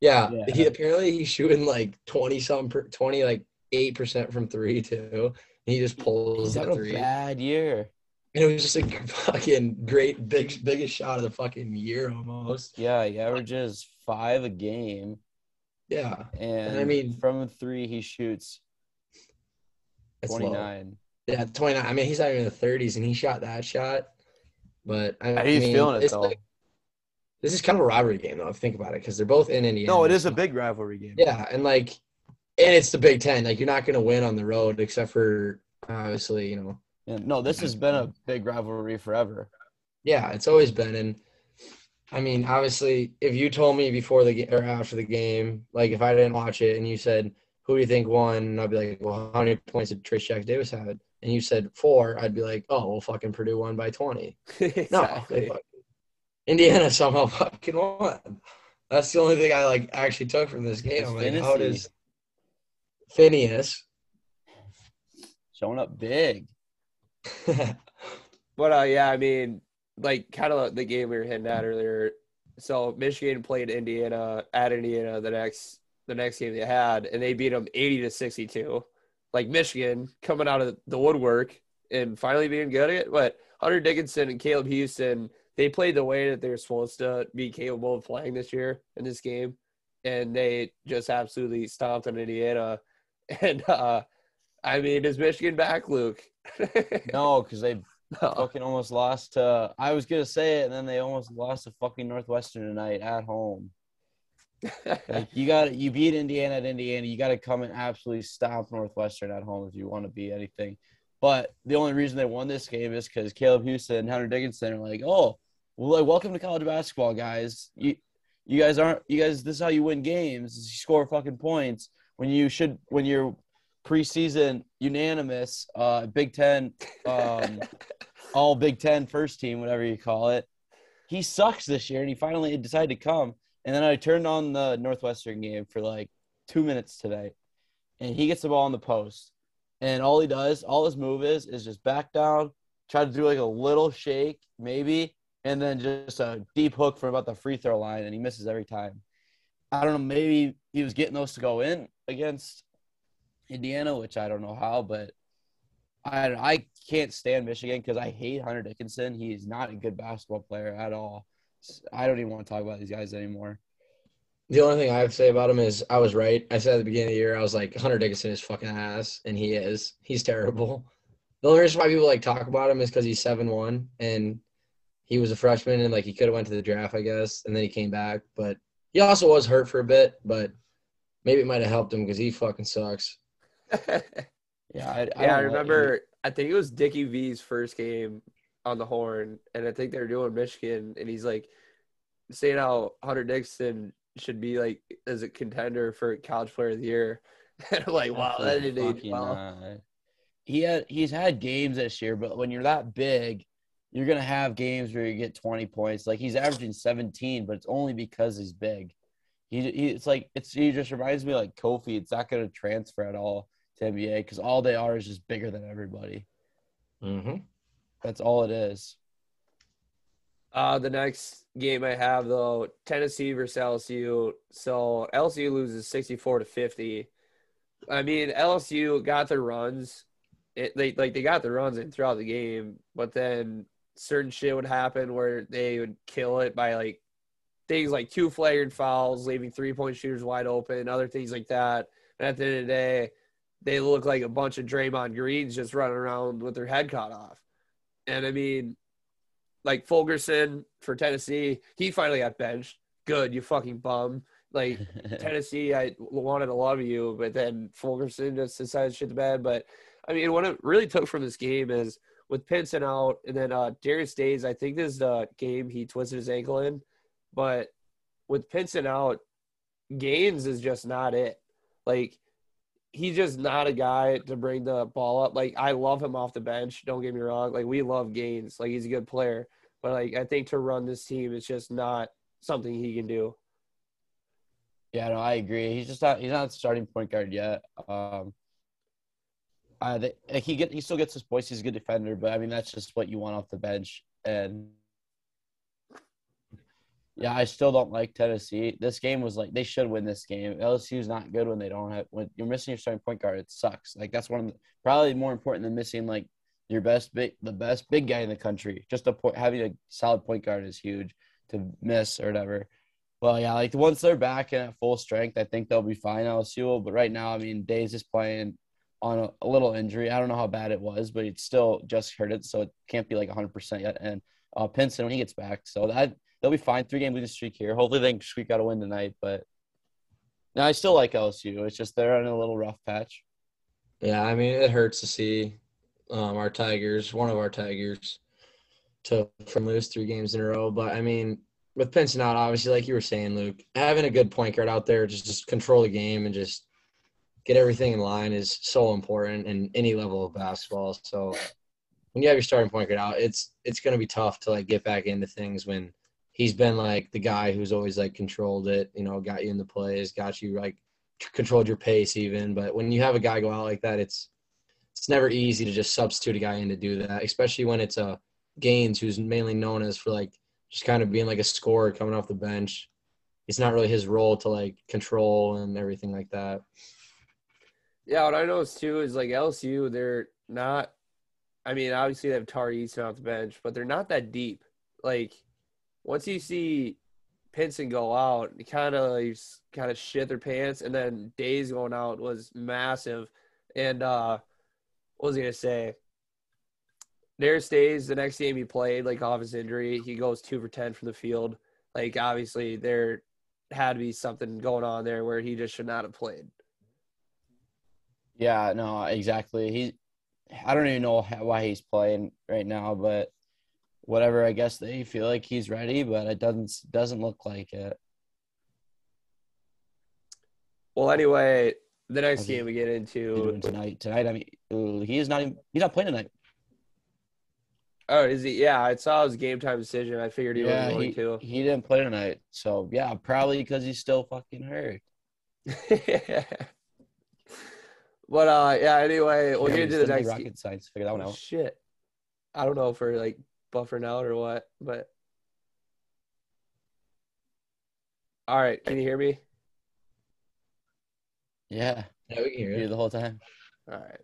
a clip of it. yeah, Yeah. he apparently he's shooting like twenty some per, twenty like eight percent from three too. And he just pulls he's that three. bad year. And it was just a fucking great big biggest shot of the fucking year almost. Yeah, he averages five a game, Yeah. and, I mean- from three he shoots twenty Yeah, 29. I mean, he's not even in the 30s, and he shot that shot. But I And he's mean, feeling it though. like- this is kind of a rivalry game, though. If you think about it, because they're both in Indiana. no, it is a big rivalry game. Yeah, and like, and it's the Big Ten. Like, you're not going to win on the road, except for obviously, you know. And no, this has been a big rivalry forever. Yeah, it's always been. And I mean, obviously, if you told me before the game or after the game, like if I didn't watch it, and you said, "Who do you think won?" and I'd be like, "Well, how many points did Trayce Jack Davis have?" And you said four, I'd be like, "Oh, well, fucking Purdue won by 20." No, they exactly. fucking, Indiana somehow fucking won. That's the only thing I like actually took from this game. I'm like, how does Phineas? Showing up big. But uh, yeah, I mean, like kind of the game we were hitting at earlier. So Michigan played Indiana at Indiana the next the next game they had, and they beat them eighty to sixty two. Like Michigan coming out of the woodwork and finally being good at it. But Hunter Dickinson and Caleb Houstan, they played the way that they're supposed to be capable of playing this year in this game, and they just absolutely stomped on Indiana. And uh, I mean, is Michigan back, Luke? No, because they No. fucking almost lost to. I was gonna say it, and then they almost lost to fucking Northwestern tonight at home. Like you got you beat Indiana at Indiana. You got to come and absolutely stomp Northwestern at home if you want to be anything. But the only reason they won this game is because Caleb Houstan and Hunter Dickinson are like, oh, well, like welcome to college basketball, guys. You you guys aren't you guys. This is how you win games. You score fucking points when you should when you're preseason unanimous uh Big Ten um all Big Ten first team, whatever you call it. He sucks this year, and he finally decided to come. And then I turned on the Northwestern game for like two minutes today, and he gets the ball in the post, and all he does, all his move is, is just back down, try to do like a little shake, maybe, and then just a deep hook from about the free throw line, and he misses every time. I don't know, maybe he was getting those to go in against Indiana, which I don't know how, but I I can't stand Michigan because I hate Hunter Dickinson. He's not a good basketball player at all. I don't even want to talk about these guys anymore. The only thing I have to say about him is I was right. I said at the beginning of the year, I was like, Hunter Dickinson is fucking ass, and he is. He's terrible. The only reason why people like talk about him is because he's seven one and he was a freshman and like he could have went to the draft, I guess, and then he came back. But he also was hurt for a bit, but maybe it might have helped him because he fucking sucks. Yeah, I, I, yeah, I know. remember. I think it was Dickie V's first game on the horn, and I think they were doing Michigan, and he's like saying how Hunter Dickinson should be like as a contender for college player of the year. and I'm like, wow, that didn't age well. not. he had he's had games this year, but when you're that big, you're gonna have games where you get 20 points. Like he's averaging 17, but it's only because he's big. He, he it's like it's he just reminds me of like Kofi. It's not gonna transfer at all to NBA because all they are is just bigger than everybody. Mm-hmm. That's all it is. Uh, the next game I have though, Tennessee versus LSU. So LSU loses sixty-four to fifty. I mean, LSU got their runs. It, they like they got the runs in throughout the game, but then certain shit would happen where they would kill it by like things like two flagrant fouls, leaving three-point shooters wide open, other things like that. And at the end of the day, they look like a bunch of Draymond Greens just running around with their head cut off. And I mean, like Fulkerson for Tennessee, he finally got benched. Good, you fucking bum. Like Tennessee, I wanted to love you, but then Fulkerson just decided to shit the bed. But I mean, what it really took from this game is with Pinson out, and then uh, Darius Days. I think this is the game he twisted his ankle in, but with Pinson out, Gaines is just not it. Like he's just not a guy to bring the ball up. Like I love him off the bench. Don't get me wrong. Like we love Gaines. Like he's a good player, but like I think to run this team, it's just not something he can do. Yeah, no, I agree. He's just not he's not starting point guard yet. Um uh, they, he get he still gets his points. He's a good defender, but I mean that's just what you want off the bench. And yeah, I still don't like Tennessee. This game was like they should win this game. LSU's not good when they don't have when you're missing your starting point guard. It sucks. Like that's one of the, probably more important than missing like your best big the best big guy in the country. Just a point having a solid point guard is huge to miss or whatever. Well, yeah, like once they're back and at full strength, I think they'll be fine. LSU, but right now, I mean, Days is playing on a, a, little injury. I don't know how bad it was, but it's still just hurt it, so it can't be like 100% yet. And uh, Pinson when he gets back, so that they'll be fine. Three game losing streak here. Hopefully, they can squeak out a win tonight. But now I still like LSU. It's just they're in a little rough patch. Yeah, I mean, it hurts to see um, our Tigers, one of our Tigers, to from lose three games in a row. But I mean, with Pinson out, obviously, like you were saying, Luke, having a good point guard out there, just just control the game and just get everything in line is so important in any level of basketball. So when you have your starting point guard out, it's it's going to be tough to like get back into things when he's been like the guy who's always like controlled it, you know, got you in the plays, got you like controlled your pace even. But when you have a guy go out like that, it's it's never easy to just substitute a guy in to do that, especially when it's a Gaines who's mainly known as for like just kind of being like a scorer coming off the bench. It's not really his role to like control and everything like that. Yeah, what I noticed too is like LSU, they're not. I mean, obviously they have Tari Eason off the bench, but they're not that deep. Like once you see Pinson go out, he kind of kind of shit their pants, and then Days going out was massive. And uh what was I gonna say? Darius Days, the next game he played, like off his injury, he goes two for ten from the field. Like obviously there had to be something going on there where he just should not have played. Yeah, no, exactly. He, I don't even know why he's playing right now, but whatever. I guess they feel like he's ready, but it doesn't doesn't look like it. Well, anyway, the next game we get into tonight. Tonight, I mean, he is not even. He's not playing tonight. Oh, is he? Yeah, I saw his game time decision. I figured he yeah, was going he, to. He didn't play tonight, so yeah, probably because he's still fucking hurt. but uh, yeah. Anyway, we'll yeah, get into the next rocket science. Figure that one out. Shit, I don't know for like buffering out or what, but all right. Can you hear me? Yeah. Yeah, we can hear you the whole time. All right.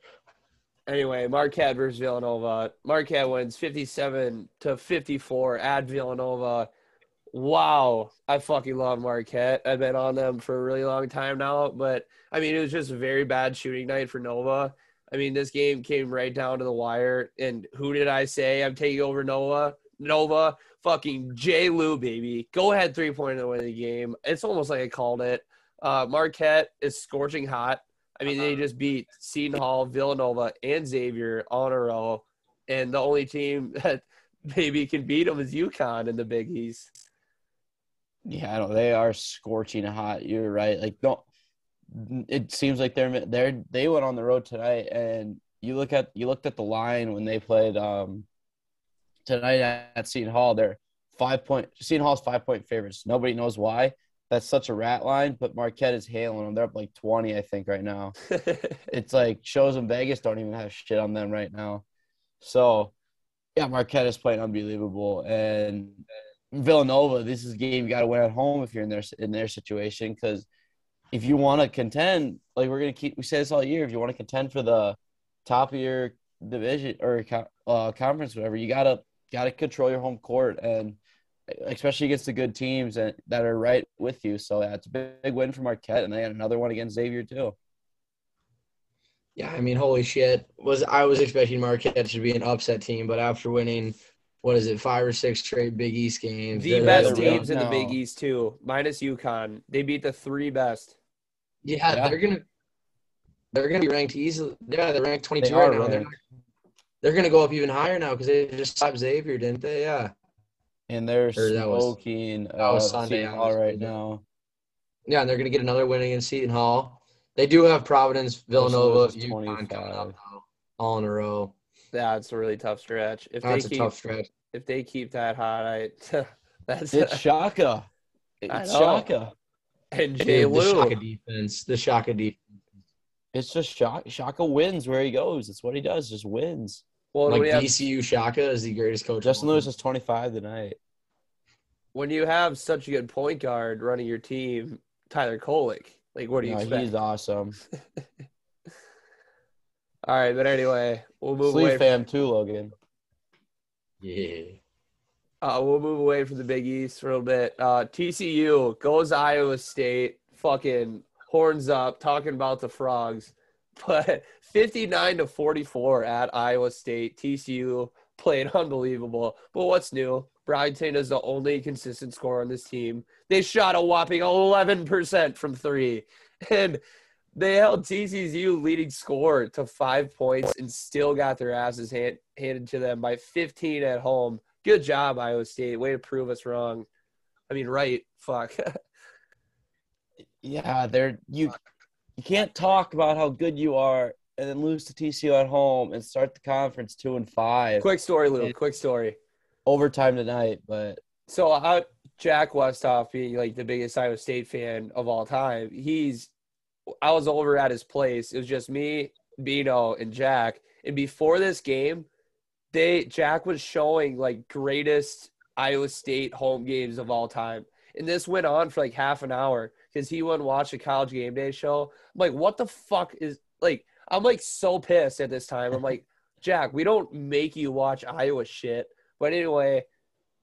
Anyway, Marquette versus Villanova. Marquette wins 57 to 54 at Villanova. Wow, I fucking love Marquette. I've been on them for a really long time now, but I mean, it was just a very bad shooting night for Nova. I mean, this game came right down to the wire. And who did I say I'm taking over Nova? Nova, fucking J. Lou, baby. Go ahead, three point to win the game. It's almost like I called it. Uh, Marquette is scorching hot. I mean, they uh-huh. just beat Seton Hall, Villanova, and Xavier on a row. And the only team that maybe can beat them is UConn in the Big East. Yeah, I know they are scorching hot. You're right. Like, don't. It seems like they're they're they went on the road tonight and you look at you looked at the line when they played um tonight at Seton Hall. They're five point Seton Hall's five point favorites. Nobody knows why. That's such a rat line, but Marquette is hailing them. They're up like twenty, I think, right now. it's like shows in Vegas don't even have shit on them right now. So, yeah, Marquette is playing unbelievable, and Villanova. This is a game you got to win at home if you're in their in their situation because if you want to contend, like we're gonna keep we say this all year, if you want to contend for the top of your division or uh, conference, whatever, you gotta gotta control your home court and especially against the good teams that, that are right with you. So yeah, it's a big, big win for Marquette, and they had another one against Xavier too. Yeah, I mean, holy shit! Was I was expecting Marquette to be an upset team, but after winning, what is it, five or six straight Big East games, the best teams in the Big East too, minus UConn. They beat the three best. Yeah, yeah. they're gonna they're gonna be ranked easily. Yeah, they're ranked twenty two right now. They're, they're gonna go up even higher now because they just slapped Xavier, didn't they? Yeah and they're smoking uh, Seton Hall right now. Yeah, and they're going to get another win against Seton Hall. They do have Providence, Villanova, UConn coming up all in a row. Yeah, it's a really tough stretch. If that's they keep, a tough stretch. If they keep that hot, I that's it's Shaka. It's Shaka. And Jay Lou. The Shaka defense. The Shaka defense. It's just Shaka. Shaka wins where he goes. It's what he does. Just wins. Well, like VCU have, Shaka is the greatest coach. Justin Lewis is 25 tonight. When you have such a good point guard running your team, Tyler Kolek, like what do you no, expect? He's awesome. All right, but anyway, we'll move away. Sleep away. fam from, too, Logan. Yeah. Uh, we'll move away from the Big East for a little bit. Uh, TCU goes Iowa State, fucking horns up, talking about the frogs. But 59 to 44 at Iowa State. TCU played unbelievable. But what's new? Brighton is the only consistent scorer on this team. They shot a whopping 11% from three. And they held TCU leading score to five points and still got their asses hand, handed to them by 15 at home. Good job, Iowa State. Way to prove us wrong. I mean, right. Fuck. yeah, they're you you can't talk about how good you are and then lose to TCU at home and start the conference two and five. Quick story, Lou. Quick story. Overtime tonight, but so how Jack Westhoff being like the biggest Iowa State fan of all time, he's I was over at his place. It was just me, Bino, and Jack. And before this game, they Jack was showing like greatest Iowa State home games of all time. And this went on for like half an hour because he wouldn't watch a college game day show. I'm like, what the fuck is like? I'm like so pissed at this time. I'm like, Jack, we don't make you watch Iowa shit. But anyway,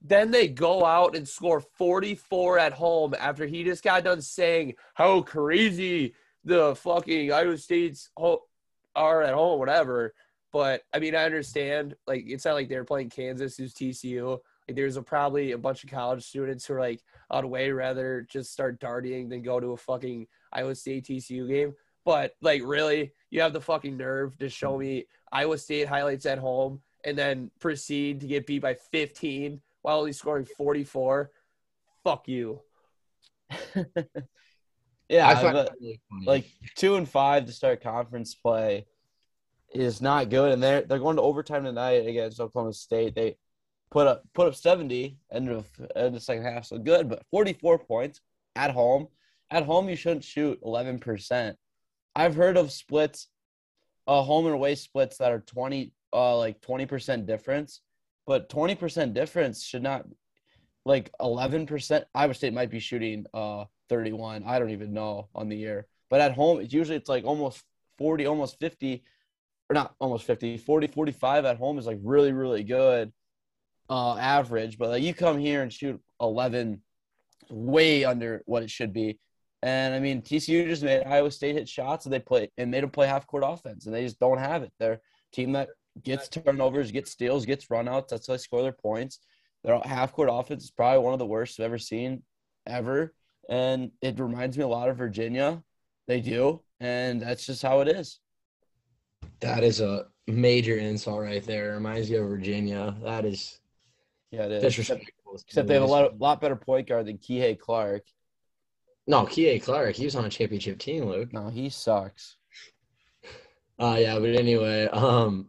then they go out and score 44 at home after he just got done saying how crazy the fucking Iowa State's are at home, whatever. But I mean, I understand. Like, it's not like they're playing Kansas, who's TCU. Like, there's a, probably a bunch of college students who are like, I'd way rather just start darting than go to a fucking Iowa State TCU game. But like, really, you have the fucking nerve to show me Iowa State highlights at home and then proceed to get beat by 15 while only scoring 44. Fuck you. yeah, but, really like two and five to start conference play is not good, and they're they're going to overtime tonight against Oklahoma State. They put up put up 70 end of, end of the second half, so good. But 44 points at home. At home, you shouldn't shoot 11 percent. I've heard of splits, uh, home and away splits that are 20, uh, like 20 percent difference, but 20 percent difference should not, like 11 percent. Iowa State might be shooting uh 31. I don't even know on the year, but at home, it's usually it's like almost 40, almost 50, or not almost 50, 40, 45 at home is like really, really good uh, average, but like you come here and shoot 11, way under what it should be. And I mean, TCU just made Iowa State hit shots and they play and made them play half court offense, and they just don't have it. They're team that gets turnovers, gets steals, gets runouts. That's how they score their points. Their half court offense is probably one of the worst I've ever seen ever, and it reminds me a lot of Virginia. They do, and that's just how it is. That is a major insult right there. It reminds you of Virginia. That is yeah, it is. Disrespectful. Except they have a lot, lot better point guard than Kihei Clark. No, Kihei Clark. He was on a championship team, Luke. No, he sucks. Uh, yeah, but anyway, um,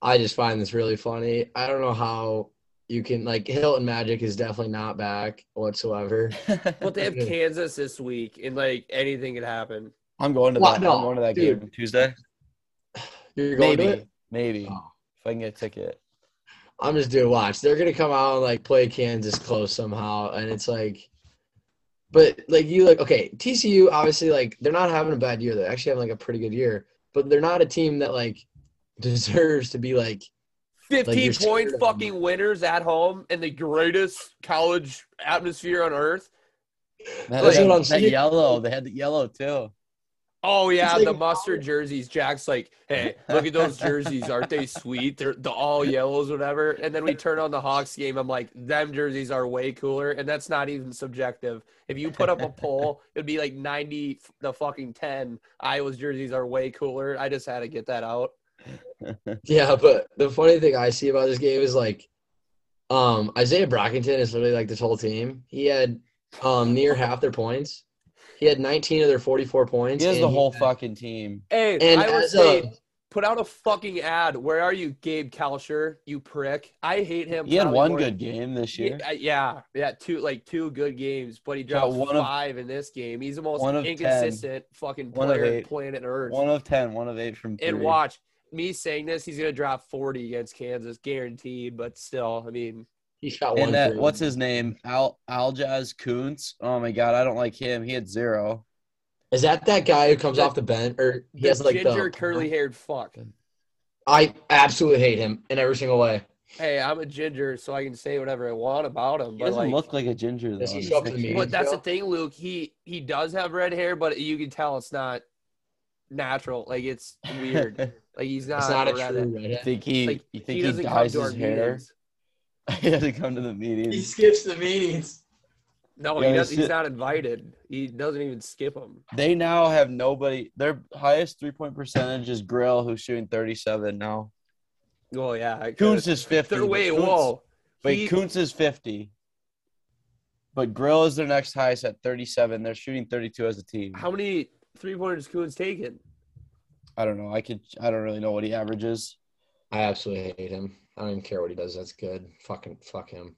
I just find this really funny. I don't know how you can like Hilton Magic is definitely not back whatsoever. Well, they have Kansas this week, and like anything could happen. I'm going to Well, that. no, I'm going to that dude. game Tuesday. You're going Maybe, to it? maybe Oh. if I can get a ticket. I'm just doing watch. They're gonna come out and like play Kansas close somehow, and it's like, but like you like okay, TCU obviously like they're not having a bad year. They're actually having like a pretty good year, but they're not a team that like deserves to be like 15 you're point scared of fucking winners at home in the greatest college atmosphere on earth. That, That's that- that yellow. They had the yellow too. Oh yeah, like the mustard jerseys. Jack's like, hey, look at those jerseys. Aren't they sweet? They're the all yellows, whatever. And then we turn on the Hawks game. I'm like, them jerseys are way cooler, and that's not even subjective. If you put up a poll, it'd be like 90 the fucking 10. Iowa's jerseys are way cooler. I just had to get that out. Yeah, but the funny thing I see about this game is like, um, Izaiah Brockington is literally like this whole team. He had um near half their points. He had 19 of their 44 points. He has the he whole had- fucking team. Hey, And Iowa as State, a, put out a fucking ad. Where are you, Gabe Kalscheur? You prick. I hate him. He had one more- good game this year. Yeah, yeah, yeah, two like two good games, but he Got dropped one of- five in this game. He's the most one of 10. inconsistent fucking One of player on eight. planet Earth. One of ten, one of eight from three. and watch me saying this, he's gonna drop forty against Kansas, guaranteed. But still, I mean, he shot one. And that what's his name? Al Aljaz Kunc. Oh my god, I don't like him. He had zero. Is that that guy who comes The- off the bench or he the has like ginger the curly-haired fuck. I absolutely hate him in every single way. Hey, I'm a ginger, so I can say whatever I want about him. He but doesn't like, look like a ginger though. Does he show up to the But that's the thing, Luke. He he does have red hair, but you can tell it's not natural. Like it's weird. like he's not. It's not a red- true You redhead. think he? Like you he think he, doesn't come dyes his hair? he doesn't come to the meetings. He skips the meetings. No, Yeah, he does, they he's not invited. He doesn't even skip them. They now have nobody. Their highest three point percentage is Grill, who's shooting thirty seven now. Oh yeah, I Kunc is fifty. They're, but wait, Kunc- whoa. Wait, He- Kunc is fifty. But Grill is their next highest at thirty seven. They're shooting thirty two as a team. How many three pointers Kunc's taken? I don't know. I could. I don't really know what he averages. I absolutely hate him. I don't even care what he does. That's good. Fucking fuck him.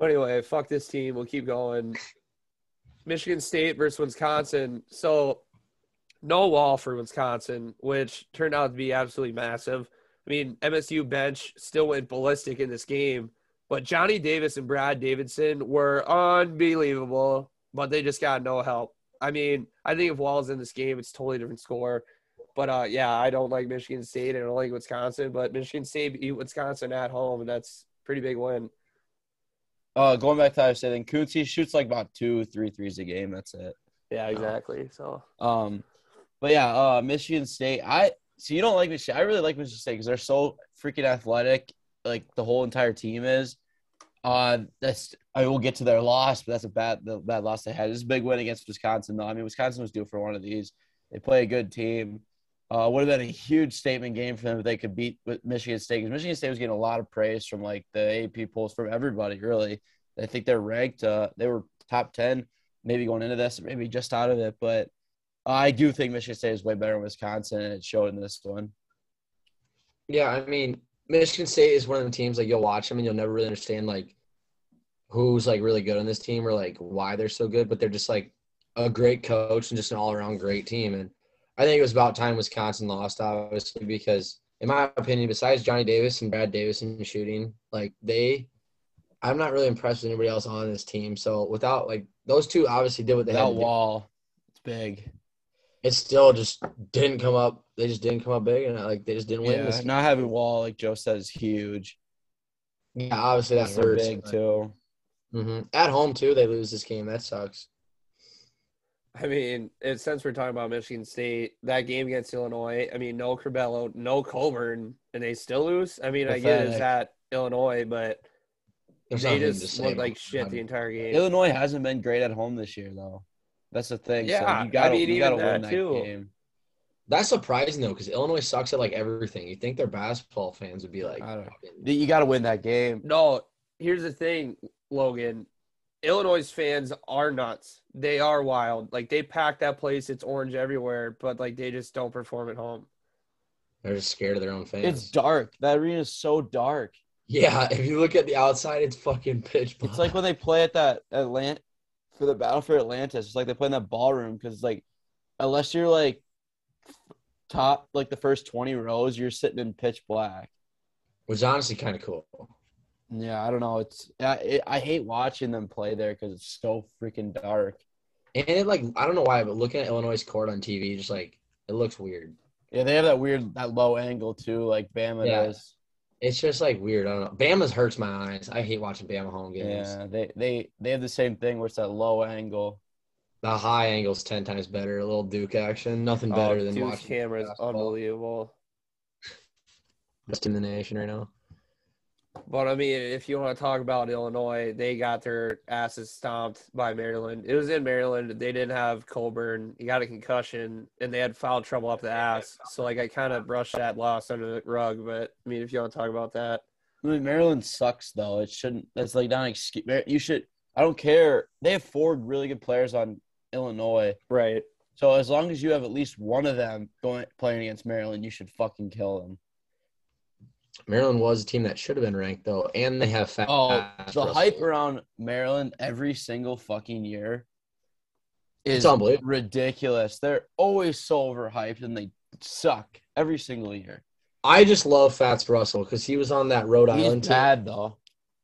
Anyway, fuck this team. We'll keep going. Michigan State versus Wisconsin. So, no Wahl for Wisconsin, which turned out to be absolutely massive. I mean, MSU bench still went ballistic in this game, but Johnny Davis and Brad Davison were unbelievable, but they just got no help. I mean, I think if Wahl's in this game, it's a totally different score. But uh, yeah, I don't like Michigan State. I don't like Wisconsin, but Michigan State beat Wisconsin at home, and that's a pretty big win. Uh, going back to I State, then Kunc he shoots like about two, three threes a game. That's it. Yeah, exactly. So Um, but yeah, uh, Michigan State. I so you don't like Michigan. I really like Michigan State because they're so freaking athletic. Like the whole entire team is. Uh, that's I will get to their loss, but that's a bad the bad loss they had. This a big win against Wisconsin, though. I mean, Wisconsin was due for one of these. They play a good team. Uh, would have been a huge statement game for them if they could beat with Michigan State. Because Michigan State was getting a lot of praise from like the AP polls from everybody. Really, I think they're ranked. Uh, they were top ten, maybe going into this, maybe just out of it. But I do think Michigan State is way better than Wisconsin, and it showed in this one. Yeah, I mean, Michigan State is one of the teams like you'll watch them and you'll never really understand like who's like really good on this team or like why they're so good, but they're just like a great coach and just an all around great team. And I think it was about time Wisconsin lost, obviously, because in my opinion, besides Johnny Davis and Brad Davison shooting, like they, I'm not really impressed with anybody else on this team. So without like those two, obviously did what they had That to Wahl, it's big. It still just didn't come up. They just didn't come up big, and like they just didn't win. Yeah, This not having Wahl, like Joe says, is huge. yeah, obviously that They're hurts. big too. Hmm At home too, they lose this game. That sucks. I mean, and since we're talking about Michigan State, that game against Illinois, I mean, no Curbelo, no Cockburn, and they still lose. I mean, I get it's at Illinois, but There's they just say looked like shit them. the entire game. Illinois hasn't been great at home this year, though. That's the thing. Yeah, so you gotta, mean, you gotta even win that that too. game. That's surprising though, because Illinois sucks at like everything. You think their basketball fans would be like, I don't know. You gotta win that game. No, here's the thing, Logan. Illinois fans are nuts. They are wild. Like they pack that place. It's orange everywhere, but like they just don't perform at home. They're just scared of their own fans. It's dark. That arena is so dark. yeah, if you look at the outside, it's fucking pitch black. It's like when they play at that Atlanta for the Battle for Atlantis. It's like they play in that ballroom because like unless you're like top like the first twenty rows, you're sitting in pitch black. which is honestly kind of cool. Yeah, I don't know. It's I it, I hate watching them play there because it's so freaking dark. And it like I don't know why, but looking at Illinois' court on TV, just like it looks weird. Yeah, they have that weird that low angle too, like Bama Yeah. does. It's just like weird. I don't know. Bama's hurts my eyes. I hate watching Bama home games. Yeah, they they they have the same thing where it's that low angle. The high angle's ten times better. A little Duke action, nothing Oh, better than Duke's watching. camera is unbelievable. Best in the nation right now. But I mean, if you want to talk about Illinois, they got their asses stomped by Maryland. It was in Maryland. They didn't have Cockburn. He got a concussion, and they had foul trouble up the ass. So like, I kind of brushed that loss under the rug. But I mean, if you want to talk about that, I mean, Maryland sucks though. It shouldn't. That's like not an excuse. You should. I don't care. They have four really good players on Illinois. right? So as long as you have at least one of them going playing against Maryland, you should fucking kill them. Maryland was a team that should have been ranked though, and they have fast. Oh, the hype around Maryland every single fucking year It's is unbelievable. ridiculous. They're always so overhyped and they suck every single year. I just love Fatts Russell because he was on that Rhode He's Island team. bad though.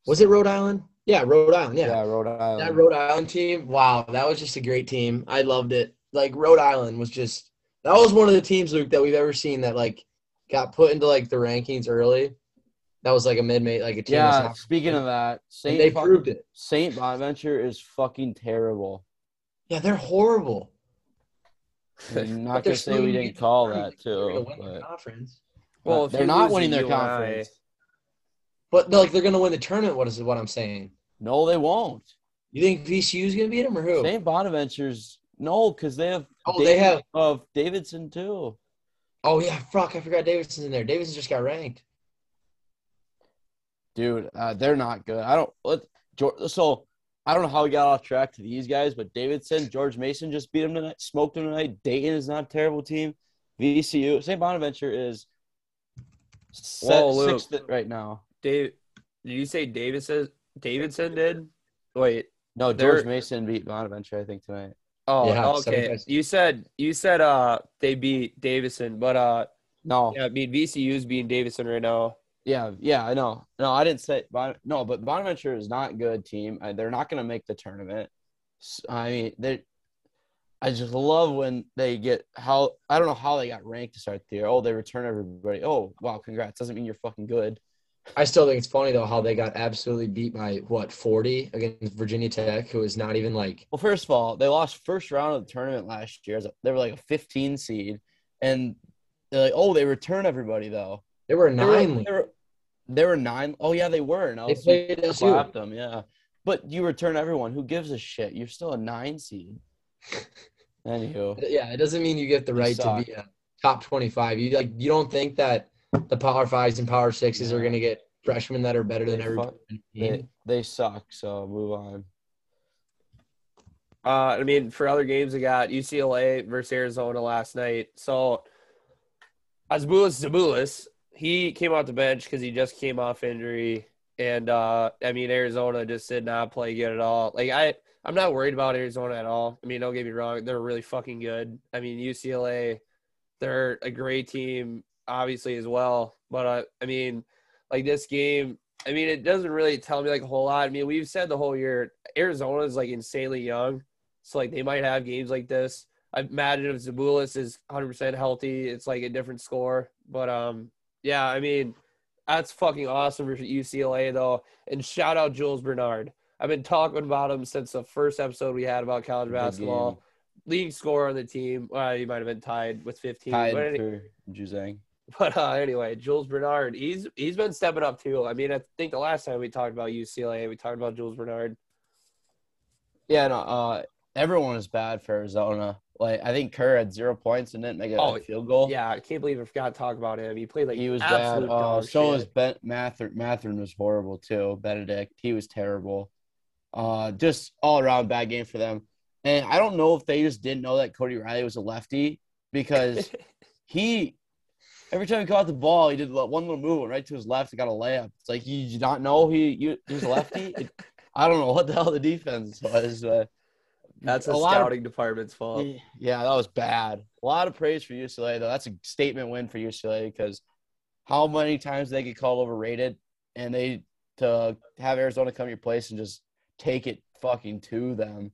Was it Rhode Island? Yeah, Rhode Island. Yeah, Yeah. Rhode Island. That Rhode Island team, wow, that was just a great team. I loved it. Like Rhode Island was just that was one of the teams, Luke, that we've ever seen that like got put into like the rankings early. That was like a mid mate, like a team. yeah, speaking of that, and Saint they fuck- proved it. Saint Bonaventure is fucking terrible. Yeah, they're horrible. I'm not gonna say we didn't call that gonna too. But conference. Well, if they're not winning their UNI conference. But like they're gonna win the tournament. What is what I'm saying? No, they won't. You think VCU's gonna beat them or who? Saint Bonaventure's no, because they have Oh, they have- of Davidson too. Oh yeah, fuck! I forgot Davidson's in there. Davidson just got ranked. Dude, uh, they're not good. I don't let George, so I don't know how we got off track to these guys, but Davidson, George Mason just beat him tonight, smoked him tonight. Dayton is not a terrible team. VCU, St. Bonaventure is set, Whoa, Luke. sixth right now. Dave, did you say Davidson? Davidson did? Wait. No, George Mason beat Bonaventure, I think tonight. Oh, Yeah, okay. You said you said uh they beat Davidson, but uh No, yeah, I mean VCU's beating Davidson right now. yeah, yeah, I know. No, I didn't say no, but Bonaventure is not a good team. Uh, They're not going to make the tournament. I mean, they. I just love when they get how I don't know how they got ranked to start the year. Oh, they return everybody. Oh, wow, congrats! Doesn't mean you're fucking good. I still think it's funny though how they got absolutely beat by what 40 against Virginia Tech, who is not even like Well, first of all, they lost first round of the tournament last year. They were like a 15 seed, and they're like, oh, they return everybody though. they were a They were, nine. they were, they were nine. Oh yeah, they were. And They LSU played LSU. clapped them. Yeah, but you return everyone. Who gives a shit? You're still a nine seed. Anywho, Yeah, it doesn't mean you get the They right to be a top 25. You like you don't think that the Power Fives and Power Sixes are going to get freshmen that are better than everybody. fuck- on the team? they they suck. So move on. Uh, I mean, for other games, we got UCLA versus Arizona last night. So, Azbulis Zabulis, he came off the bench because he just came off injury, and uh, I mean, Arizona just did not play good at all. Like I, I'm not worried about Arizona at all. I mean, don't get me wrong, they're really fucking good. I mean, UCLA, they're a great team, obviously as well. But uh, I mean, like this game, I mean, it doesn't really tell me like a whole lot. I mean, we've said the whole year Arizona is like insanely young, so like they might have games like this. I imagine if Tubelis is 100% healthy, it's like a different score. But um, yeah, I mean, that's fucking awesome for UCLA though. And shout out Jules Bernard. I've been talking about him since the first episode we had about college basketball. Leading scorer on the team. Well, he might have been tied with 15. Tied but any- for Juzang. but uh, anyway, Jules Bernard, he's he's been stepping up too. I mean, I think the last time we talked about UCLA, we talked about Jules Bernard. Yeah, no. Uh, everyone is bad for Arizona. Like I think Kerr had zero points and didn't make a Oh, field goal. Yeah, I can't believe I forgot to talk about him. He played like he was bad. Uh, so shit. was Ben Mathurin. Mathurin was horrible too. Bennedict, he was terrible. Uh, just all around bad game for them. And I don't know if they just didn't know that Cody Riley was a lefty because he every time he caught the ball, he did one little move right to his left and got a layup. It's like you did not know he, he was a lefty. It, I don't know what the hell the defense was. That's a, a lot of- scouting department's fault. yeah, that was bad. A lot of praise for UCLA though. That's a statement win for UCLA because how many times they get called overrated and they to have Arizona come to your place and just take it fucking to them.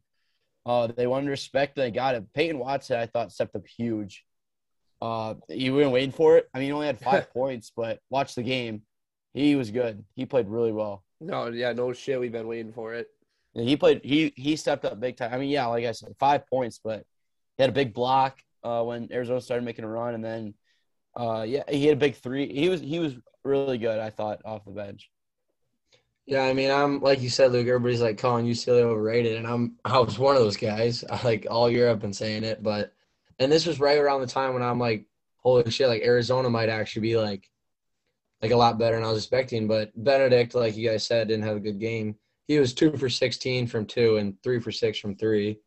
Uh, they wanted respect and they got it. Peyton Watson, I thought, stepped up huge. Uh, you weren't waiting for it. I mean, he only had five points, but watch the game. He was good. He played really well. No, yeah, no shit. We've been waiting for it. And he played. He he stepped up big time. I mean, yeah, like I said, five points, but he had a big block uh, when Arizona started making a run, and then uh, yeah, he had a big three. He was he was really good. I thought off the bench. Yeah, I mean, I'm like you said, Luke. Everybody's like calling UCLA overrated, and I'm I was one of those guys. I, like all year, I've been saying it, but and this was right around the time when I'm like, holy shit, like Arizona might actually be like, like a lot better than I was expecting. But Bennedict, like you guys said, didn't have a good game. He was two for sixteen from two and three for six from three,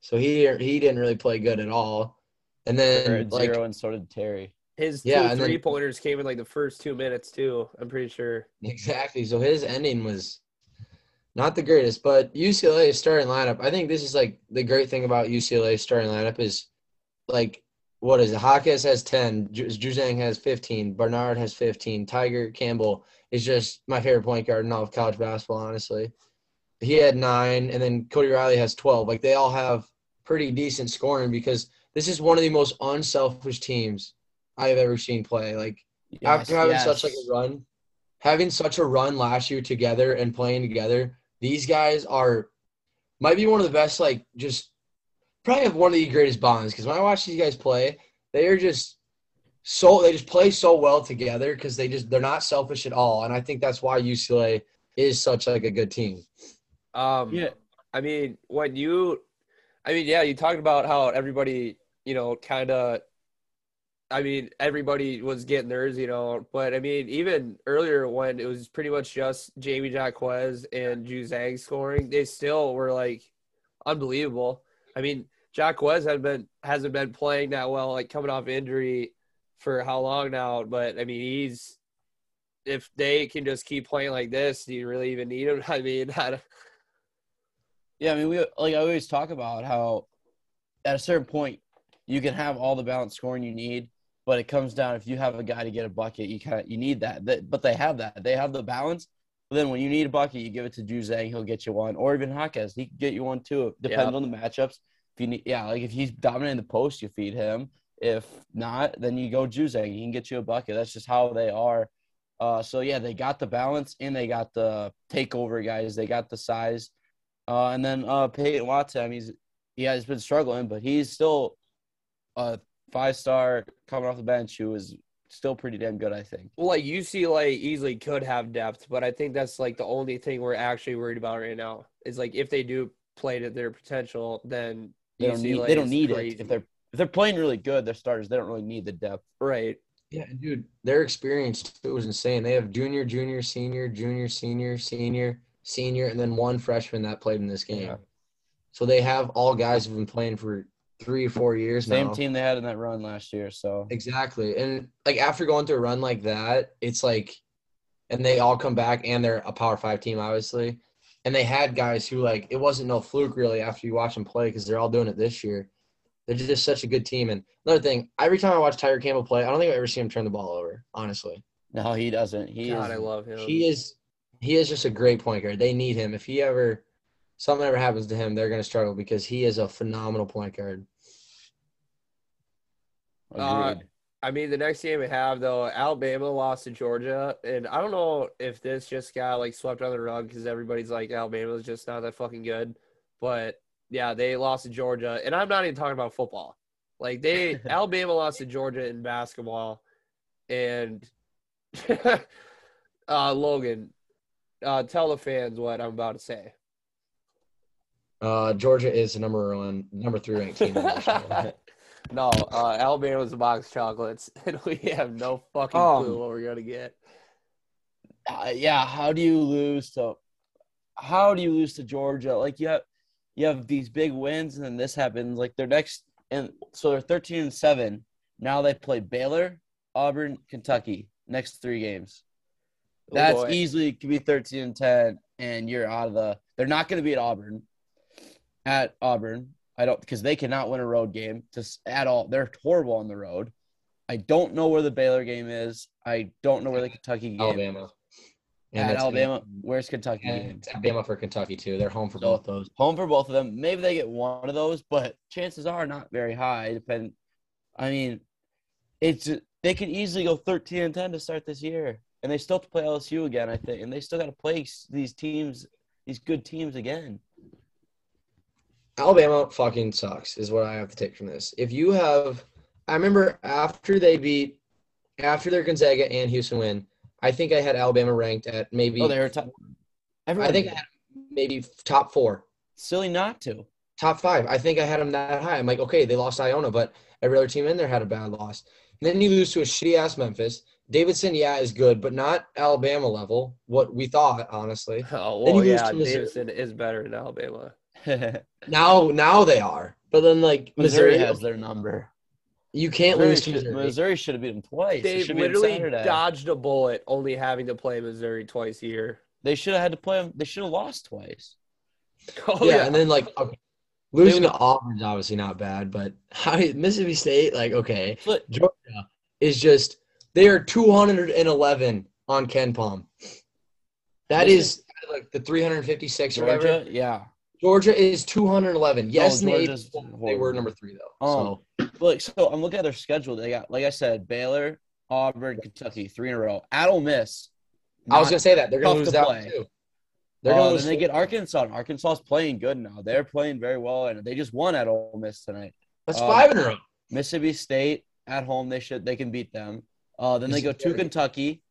so he he didn't really play good at all. And then at like zero, and so did Terry. His Yeah, two and then- three pointers came in like the first two minutes too. I'm pretty sure. Exactly. So his ending was not the greatest, but UCLA starting lineup. I think this is like the great thing about UCLA starting lineup is like what is it? Hawkes has ten, Ju- Juzang has fifteen, Bernard has fifteen, Tiger Campbell is just my favorite point guard in all of college basketball. Honestly, he had nine, and then Cody Riley has twelve. Like they all have pretty decent scoring because this is one of the most unselfish teams I have ever seen play. Like after having yes. such like a run, having such a run last year together and playing together, these guys are might be one of the best. Like just probably have one of the greatest bonds because when I watch these guys play, they are just so they just play so well together because they just they're not selfish at all, and I think that's why UCLA is such like a good team. Um, Yeah. I mean, when you, I mean, yeah, you talked about how everybody, you know, kind of, I mean, everybody was getting theirs, you know, but I mean, even earlier when it was pretty much just Jamie Jaquez and Juzang scoring, they still were like unbelievable. I mean, Jaquez had been hasn't been playing that well, like coming off injury for how long now? But I mean, he's if they can just keep playing like this, do you really even need him? I mean, I Yeah, I mean, we like I always talk about how at a certain point you can have all the balanced scoring you need, but it comes down if you have a guy to get a bucket, you kind of you need that. That- But they have that. They have the balance. But then when you need a bucket, you give it to Juzang, he'll get you one, or even Hawkes, he can get you one too. Depends Yeah. on the matchups. If you need, yeah, like if he's dominating the post, you feed him. If not, then you go Juzang. He can get you a bucket. That's just how they are. Uh, so yeah, they got the balance and they got the takeover guys. They got the size. Uh, and then uh, Peyton Watson, I mean, he's, he has been struggling, but he's still a five star coming off the bench who is still pretty damn good, I think. Well, like UCLA easily could have depth, but I think that's like the only thing we're actually worried about right now. Is like if they do play to their potential, then They don't need, they don't need crazy. it. If they're if they're playing really good, they're starters. They don't really need the depth. right. Yeah, dude, their experience too was insane. They have junior, junior, senior, junior, senior, senior, senior, and then one freshman that played in this game. Yeah. So they have all guys who've been playing for three or four years Same now. team they had in that run last year. So Exactly. And like after going through a run like that, it's like and they all come back and they're a power five team, obviously. And they had guys who like it wasn't no fluke really after you watch them play because they're all doing it this year. They're just such a good team. And another thing, every time I watch Tiger Campbell play, I don't think I've ever seen him turn the ball over, honestly. no, he doesn't. He God, is. I love him. He is he is just a great point guard. They need him. If he ever something ever happens to him, they're gonna struggle because he is a phenomenal point guard. Uh, Agreed. I mean, the next game we have though, Alabama lost to Georgia, and I don't know if this just got like swept under the rug because everybody's like Alabama's just not that fucking good, but yeah, they lost to Georgia, and I'm not even talking about football. Like they Alabama lost to Georgia in basketball, and uh, Logan, uh, tell the fans what I'm about to say. Uh, Georgia is the number one, number three ranked team in the nation. No, uh, Alabama's a box of chocolates, and we have no fucking Um, clue what we're gonna get. Uh, yeah, how do you lose to? how do you lose to Georgia? Like you have you have these big wins, and then this happens. Like their next, and so they're thirteen and seven. Now they play Baylor, Auburn, Kentucky next three games. Oh, That's boy. easily could be thirteen and ten, and you're out of the. They're not going to be at Auburn. At Auburn, I don't because they cannot win a road game just at all. They're horrible on the road. I don't know where the Baylor game is. I don't know where the Kentucky game is. Alabama. at Alabama. Where's Kentucky And Alabama for Kentucky too. They're home for So- both those. Home for both of them. Maybe they get one of those, but chances are not very high. Depend. I mean, it's they could easily go thirteen and ten to start this year, and they still have to play LSU again. I think, and they still got to play these teams, these good teams again. Alabama fucking sucks, is what I have to take from this. If you have, I remember after they beat, after their Gonzaga and Houston win, I think I had Alabama ranked at maybe, Oh, they were top. I think. I had maybe top four, silly not to. top five. I think I had them that high. I'm like, okay, they lost Iona, but every other team in there had a bad loss. And then you lose to a shitty ass Memphis. Davidson, yeah, is good, but not Alabama level. What we thought, honestly. Oh well, yeah. Davidson is better than Alabama. Now, now they are, but then like Missouri Missouri, has their number. you can't Missouri lose to Missouri. Missouri should have beat them twice. They should have been literally Saturday. dodged a bullet, only having to play Missouri twice a year. They should have had to play them. They should have lost twice. Oh yeah, and then like okay, losing They to Auburn's obviously not bad, but how Mississippi State, like okay, But Georgia is just they are 211 on KenPom. That is like the 356 or whatever. Georgia, yeah. Georgia is 211. Yes, in the Georgia's eighth, they were number three though. Oh. so Look, so I'm looking at their schedule. They got, like I said, Baylor, Auburn, Kentucky, three in a row. At Ole Miss. I was gonna say that they're gonna lose to that too. They're Uh, gonna then lose. they get Arkansas. and Arkansas's playing good now. They're playing very well, and they just won at Ole Miss tonight. That's um, five in a row. Mississippi State at home, they should they can beat them. Uh, then they go to Kentucky.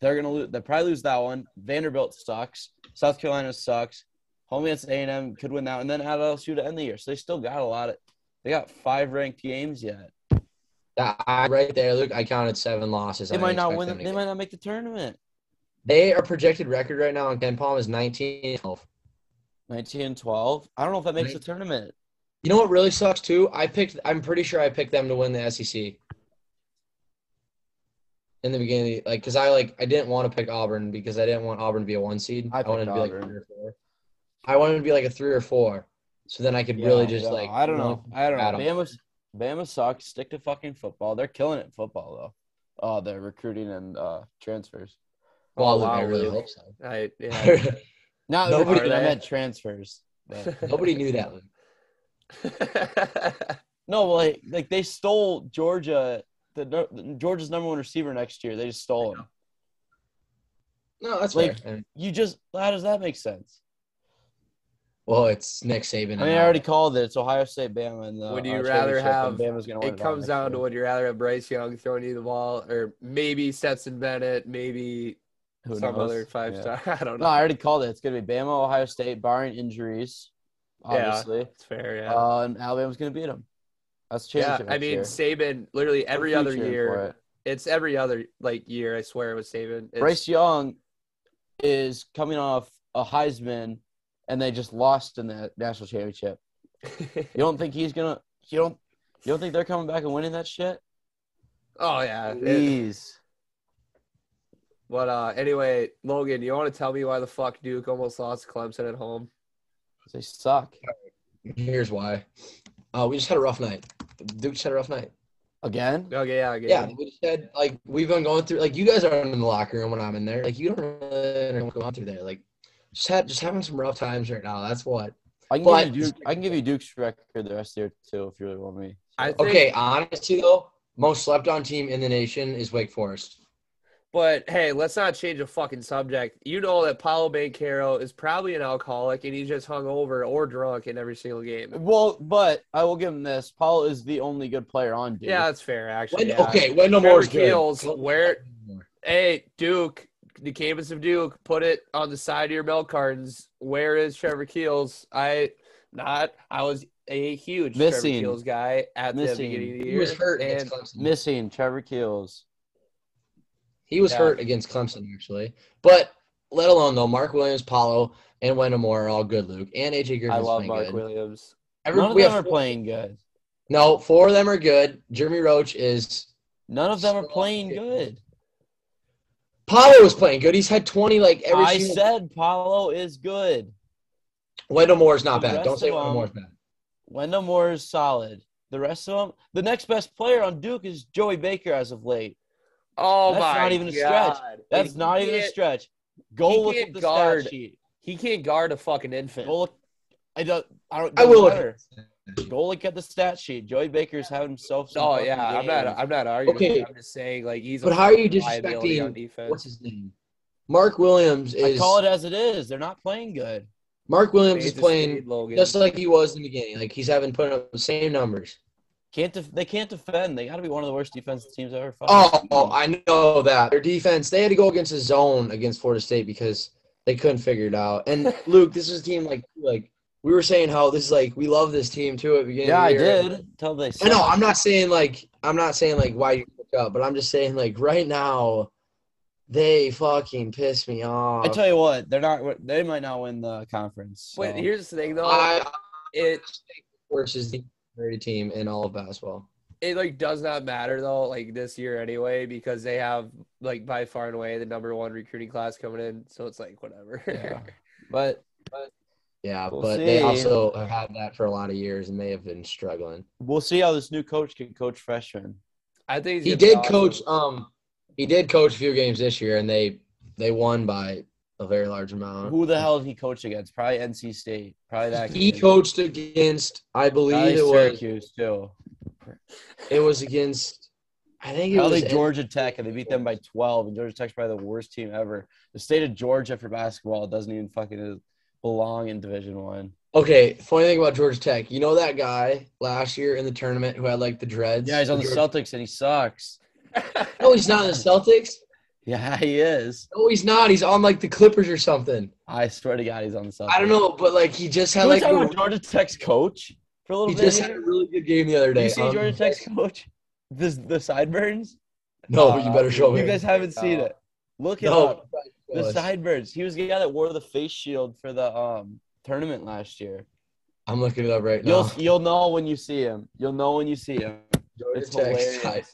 They're gonna lose. They'll probably lose that one. Vanderbilt sucks. South Carolina sucks. Home against A and M could win that, and then at LSU to end the year. So they still got a lot of. They got five ranked games yet. That, I, right there, look, I counted seven losses. They I might not win. They might not make the tournament. They are projected record right now on KenPom is 19 12. 19 and 12. I don't know if that makes the tournament. You know what really sucks too? I picked. I'm pretty sure I picked them to win the SEC in the beginning, like because I like I didn't want to pick Auburn because I didn't want Auburn to be a one seed. I I, wanted to be like Auburn. three or four. I wanted to be like a three or four, so then I could really just yeah, like I don't you know. I don't know. battle. Bama's Bama sucks. Stick to fucking football. They're killing it in football though. Oh, they're recruiting and uh transfers. Well, Oh, wow, I really hope so. I, yeah. Not Nobody- I meant transfers. Nobody knew that. Luke. no, like like they stole Georgia. The, the Georgia's number one receiver next year. They just stole him. No, that's Like- fair. You just how does that make sense? Well, it's Nick Saban. I mean, I already called it. It's Ohio State, Bama, and the Would uh, you rather have- Bama's gonna win it it comes next down to year. would you rather have Bryce Young throwing you the ball or maybe Stetson Bennett, maybe Who some knows? other five Yeah. star. I don't know. No. I already called it. It's gonna be Bama, Ohio State, barring injuries, obviously. It's fair, yeah. Uh, and Alabama's gonna beat them. That's yeah. I mean year. Saban literally every other year. it. It's every other like year. I swear it was Saban. It's, Bryce Young is coming off a Heisman, and they just lost in the national championship. You don't think he's gonna? You don't? You don't think they're coming back and winning that shit? oh yeah. It- Please. but uh, anyway, Logan, you want to tell me why the fuck Duke almost lost Clemson at home? They suck Here's why. Uh, we just had a rough night. Duke just had a rough night. again. Okay, yeah, okay. Yeah, we just had like we've been going through like you guys aren't in the locker room when I'm in there. Like you don't really know what's going on through there. Like just had just having some rough times right now. That's what. I can But- give you Duke. I can give you Duke's record the rest of the year too if you really want me. So- think- Okay, honestly though, most slept on team in the nation is Wake Forest. But hey, let's not change the fucking subject. You know that Paolo Banchero is probably an alcoholic and he's just hung over or drunk in every single game. Well, but I will give him this. Paul is the only good player on Duke. Yeah, that's fair, actually. When, yeah. Okay, Wendell Trevor Moore's good. Keels, where- Hey, Duke, the campus of Duke, put it on the side of your milk cartons. Where is Trevor Keels? I not. I was a huge Missing. Trevor Keels guy at Missing. the beginning of the He was hurt and against Clemson. missing Trevor Keels. He was Yeah. hurt against Clemson actually, but let alone though, Mark Williams, Paolo, and Wendell Moore are all good, Luke. And AJ Griffin's I love Mark good. Williams. Every- None of we them have are playing good. No, four of them are good. Jeremy Roach is. None of them are playing kid. good. Paolo was playing good. He's had 20 like every I single. said Paolo is good. Wendell Moore's not The bad. Don't say of Wendell them- Moore's bad. Wendell Moore is solid. The rest of them, the next best player on Duke is Joey Baker as of late. Oh my god. That's my not even a stretch. That's He not even a stretch. Go look at the guard- stat sheet. He can't guard a fucking infant. Go look. I don't. I don't. I will look. Matter. Go look at the stat sheet. Joey Baker's having himself. Some Oh fucking yeah, I'm not. I'm not arguing. Okay. I'm just saying like he's. But a how are you liability on disrespecting? defense. What's his name? Mark Williams I is. call it as it is. They're not playing good. Mark Williams is playing speed, just like he was in the beginning. Like he's having put up the same numbers. Can't def- they can't defend? They got to be one of the worst defensive teams I've ever fought. Oh, oh, I know that. Their defense, they had to go against a zone against Florida State because they couldn't figure it out. And Luke, this is a team like like we were saying how this is like we love this team too at the beginning. yeah, of I the year. did. Until they. I know. I'm not saying like I'm not saying like why you pick up, but I'm just saying like right now, they fucking piss me off. I tell you what, they're not. They might not win the conference. Wait, here's the thing though. I it versus the great team in all of basketball. it like does not matter though, like this year anyway, because they have like by far and away the number one recruiting class coming in. So it's like whatever. Yeah. But Yeah, We'll but they also have had that for a lot of years and they have been struggling. we'll see how this new coach can coach freshmen. I think He did be coach um he did coach a few games this year and they they won by a very large amount. Who the hell did he coach against? Probably NC State. Probably that. He kid. coached against I believe Probably it was Syracuse too. it was against I think it Probably was Georgia Tech, and they beat them by 12. And Georgia Tech's probably the worst team ever. The state of Georgia for basketball doesn't even fucking belong in Division One. Okay, funny thing about Georgia Tech, you know that guy last year in the tournament who had like the dreads? Yeah, he's on the Georgia- Celtics, and he sucks. No, he's not in the Celtics. Yeah, he is. No, he's not. He's on like the Clippers or something. I swear to God, he's on the Celtics. I don't know, but like he just had like a- Georgia Tech's coach for a little he bit? just had a really good game the other Did day. you see Um, Georgia Tech's coach? The the sideburns. No, but you better show me. You guys haven't seen it. Look it no, up. The Us. sideburns. He was the guy that wore the face shield for the um tournament last year. I'm looking it up right now. You'll now. you'll know when you see him. You'll know when you see him. Georgia it's Tech hilarious. side-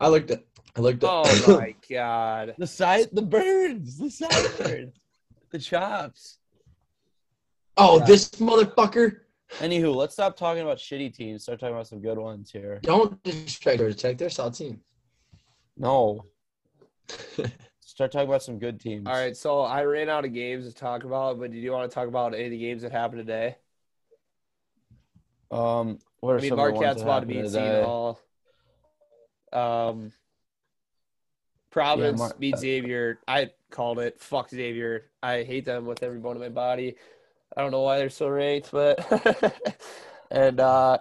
I looked at. I looked at. Oh my god. The side, the birds, the sideburns, the chops. oh, this motherfucker! Anywho, let's stop talking about shitty teams. Start talking about some good ones here. Don't disrespect Georgia Tech. They're a solid team. No. Start talking about some good teams. All right, so I ran out of games to talk about, but did you want to talk about any of the games that happened today? Um, what are I mean, some of the ones Marquette's about to beat today? Seton Hall. Um, Providence Mar- beat Xavier. I called it. Fuck Xavier. I hate them with every bone in my body. I don't know why they're so ranked, but and uh,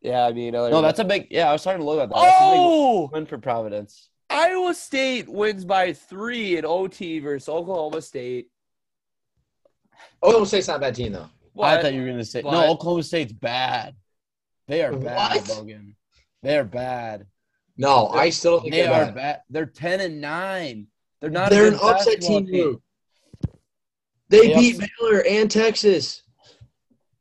yeah, I mean, No, that's a big. Yeah, I was starting to look at that. That's oh, win for Providence. Iowa State wins by three in OT versus Oklahoma State. Oklahoma State's not a bad team though. I thought you were gonna say What? no. Oklahoma State's bad. They are bad, What? Logan. They are bad. No, I still think They they're bad. bad. They're ten and nine. They're not. They're an good upset basketball team, Luke. They They beat upset- Baylor and Texas.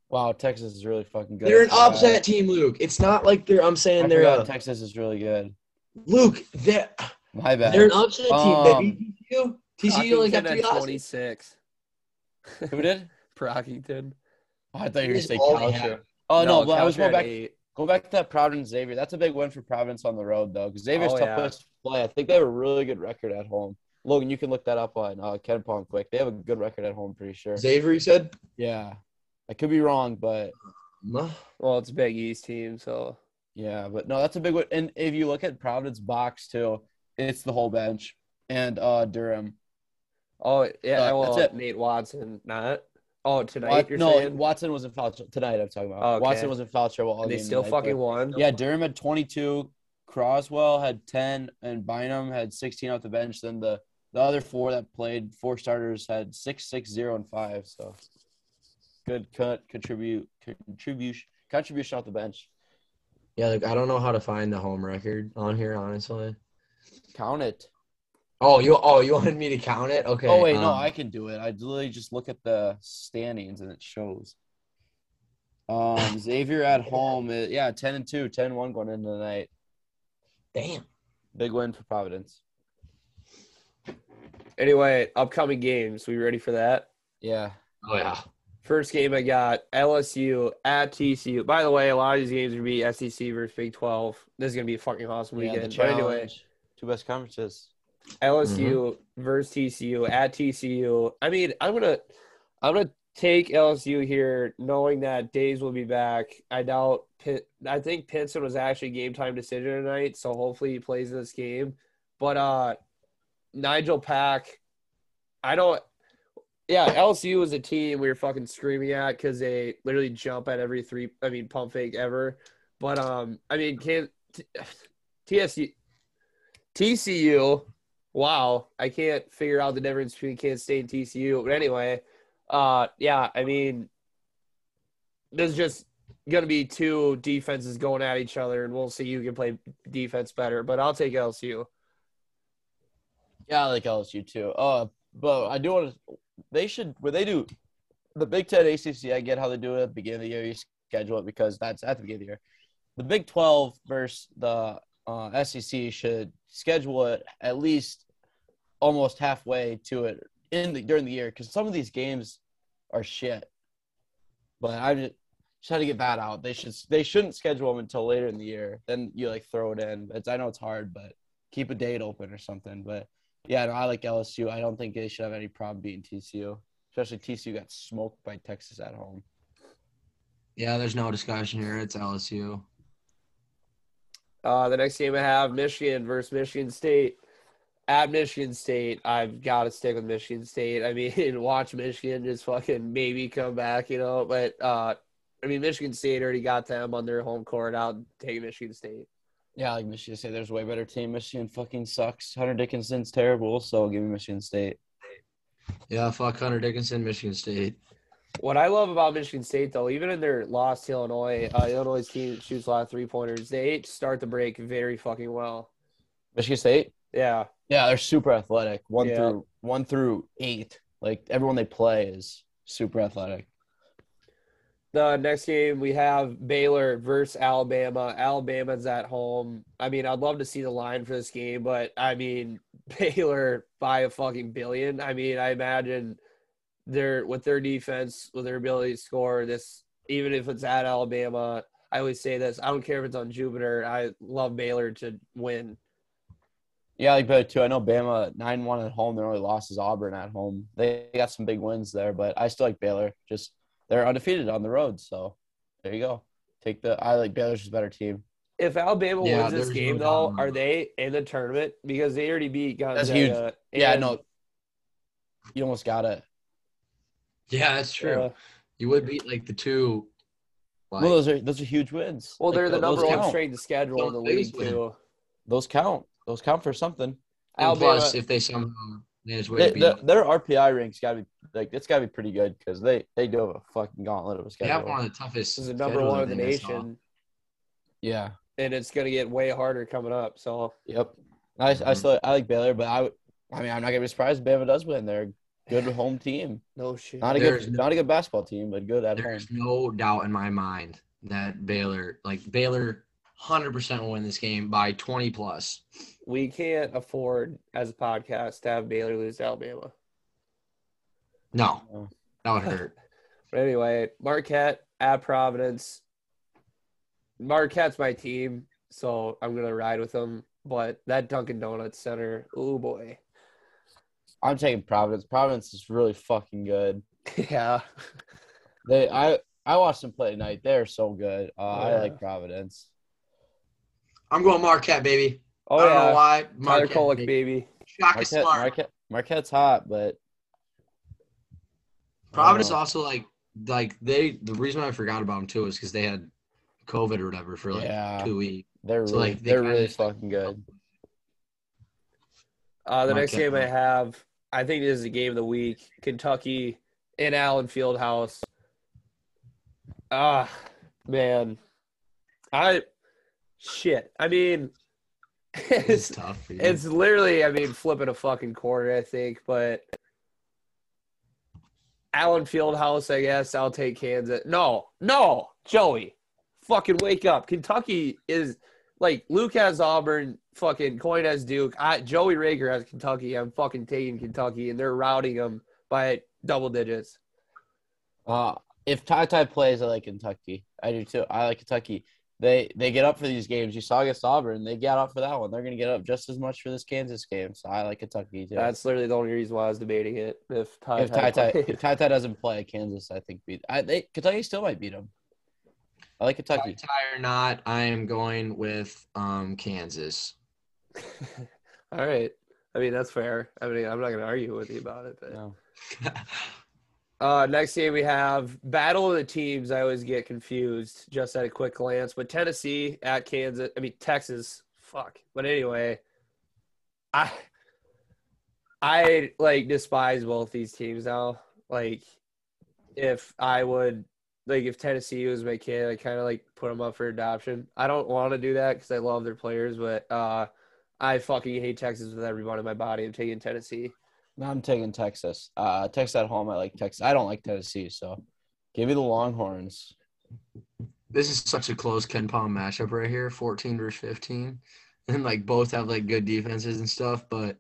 Wow, Texas is really fucking good. They're an I forgot. upset team, Luke. It's not like they're. I'm I saying they're. forgot A, Texas is really good. Luke, they're My bad. they're an upset team. Um, They beat TCU. TCU only got Brockington three at losses. 26. Who did? Brockington. Oh, I thought you were gonna say only Oh no, but I was Caltra going at back. eight. Go back to that Providence Xavier. That's a big win for Providence on the road though, because Xavier's Oh, tough yeah. place to play. I think they have a really good record at home. Logan, you can look that up on uh, KenPom quick. They have a good record at home, pretty sure. Xavier, you said. Yeah, I could be wrong, but Well, it's a Big East team, so yeah, but no, that's a big one. And if you look at Providence box too, it's the whole bench and uh Durham. oh yeah, Uh, well that's it. Nate Watson not. Oh, tonight Wat- you're no, saying Watson was in foul tr- tonight. I'm talking about. Oh, okay. Watson was in foul trouble all And they game still tonight, fucking but- won. Yeah, Durham had 22, Croswell had 10, and Bynum had 16 off the bench. Then the, the other four that played, four starters, had six, six, zero, and five. So good cut, contribute, contribution, contribution off the bench. Yeah, like I don't know how to find the home record on here, honestly. Count it. Oh, you oh you wanted me to count it? Okay. Oh wait, no, um, I can do it. I literally just look at the standings and it shows. Um, Xavier at home, uh, yeah, ten and 2, 10 and one going into the night. damn. Big win for Providence. Anyway, upcoming games. We ready for that? Yeah, Oh yeah. First game I got LSU at TCU. By the way, a lot of these games are gonna be SEC versus Big Twelve. This is gonna be a fucking awesome yeah. The weekend. but anyway, challenge. two best conferences. LSU versus TCU at TCU. I mean, I'm gonna I'm gonna take LSU here, knowing that Days will be back. I doubt Pitt. I think Pinson was actually a game time decision tonight, so hopefully he plays this game. But uh, Nigel Pack, I don't. Yeah, LSU was a team we were fucking screaming at because they literally jump at every three. I mean, pump fake ever. But um, I mean, can t- TSU, TCU. Wow, I can't figure out the difference between Kansas State and TCU. But anyway, uh, yeah, I mean, there's just gonna be two defenses going at each other, and we'll see who can play defense better. But I'll take LSU. Yeah, I like LSU too. Uh, but I do want to. They should. When they do the Big Ten ACC, I get how they do it at the beginning of the year. You schedule it because that's at the beginning of the year. The Big Twelve versus the uh, SEC should schedule it at least almost halfway to it in the during the year because some of these games are shit. But I just just had to get that out. They should they shouldn't schedule them until later in the year. Then you like throw it in. It's I know it's hard, but keep a date open or something. But yeah, no, I like LSU. I don't think they should have any problem beating TCU, especially TCU got smoked by Texas at home. Yeah, there's no discussion here. It's LSU. Uh, the next game I have Michigan versus Michigan State. At Michigan State, I've got to stick with Michigan State. I mean, watch Michigan just fucking maybe come back, you know. But uh, I mean, Michigan State already got them on their home court. I'll take Michigan State. Yeah, like Michigan State. There's a way better team. Michigan fucking sucks. Hunter Dickinson's terrible, so give me Michigan State. Yeah, fuck Hunter Dickinson, Michigan State. What I love about Michigan State, though, even in their loss to Illinois, uh, Illinois' team shoots a lot of three pointers. They start the break very fucking well. Michigan State. Yeah, Yeah, they're super athletic. One Yeah. through one through eight. Like everyone they play is super athletic. The next game we have Baylor versus Alabama. Alabama's at home. I mean, I'd love to see the line for this game, but I mean, Baylor by a fucking billion. I mean, I imagine their with their defense, with their ability to score this, even if it's at Alabama. I always say this. I don't care if it's on Jupiter. I love Baylor to win. Yeah, I like Baylor too. I know Bama nine one at home. Their only loss is Auburn at home. They got some big wins there, but I still like Baylor. Just they're undefeated on the road, so there you go. Take the I like Baylor's just a better team. If Alabama Yeah, wins this game, no though, are they in the tournament? Because they already beat Gonzaga. That's huge. Yeah, and- no. You almost got it. Yeah, that's true. uh, You would beat like the two. Like, well, those are those are huge wins. well, Like, they're the number one count. strength of schedule in the league win. too. Those count. Those count for something. and Alabama, plus, if they somehow manage to They, beat, the, their RPI ranks got to be like it's got to be pretty good because they they do have a fucking gauntlet of a they schedule. have one of the toughest. is the number one in the think I saw. nation, Yeah. and it's going to get way harder coming up. So Yep. I, I Mhm. still I like Baylor, but I would- I mean I'm not gonna be surprised if Bama does win. They're a good home team. no shit. Not a There's good no- not a good basketball team, but good at home. There's no doubt in my mind that Baylor, like Baylor, hundred percent will win this game by twenty plus. we can't afford as a podcast to have Baylor lose to Alabama. No, that would hurt. But anyway, Marquette at Providence. Marquette's my team, so I'm gonna ride with them. But that Dunkin' Donuts center, oh boy, I'm taking Providence. Providence is really fucking good. yeah. They I I watched them play tonight. They're so good. Uh, I like Providence. I'm going Marquette, baby. Oh I don't know yeah, why. Tyler Marquette, Kolek, baby. baby. Shaka Marquette, Smart. Marquette, Marquette's hot, but Providence also like like they. The reason why I forgot about them too is because they had COVID or whatever for like Yeah. two weeks. they're So, really like, they they're really just, fucking good. Uh, the next game I have, I think this is the game of the week. Kentucky in Allen Fieldhouse. Ah, man, I shit. I mean, It's it's, tough for it's literally, I mean, flipping a fucking quarter, I think. But Allen Fieldhouse, I guess I'll take Kansas. No, no, Joey, fucking wake up. Kentucky is like Luke has Auburn, fucking Coin has Duke. I, Joey Rager has Kentucky. I'm fucking taking Kentucky, and they're routing them by double digits. Uh, if TyTy plays, I like Kentucky. I do too. I like Kentucky. They they get up for these games. You saw against Auburn, they get up for that one. They're gonna get up just as much for this Kansas game. So I like Kentucky too. That's literally the only reason why I was debating it. If Ty if TyTy played. if TyTy doesn't play, Kansas I think beat. I they Kentucky still might beat them. I like Kentucky. TyTy or not, I am going with um Kansas. All right. I mean, that's fair. I mean, I'm not going to argue with you about it. But No. uh, next game we have Battle of the Teams. I always get confused just at a quick glance. But Tennessee at Kansas. I mean, Texas. Fuck. But anyway, I I like despise both these teams now. Like, if I would like if Tennessee was my kid, I kind of like put them up for adoption. I don't want to do that because I love their players, but uh, I fucking hate Texas with every bone in my body. I'm taking Tennessee. No, I'm taking Texas. Uh, Texas at home. I like Texas. I don't like Tennessee, so give me the Longhorns. This is such a close KenPom matchup right here, 14 versus 15. And like both have like good defenses and stuff, but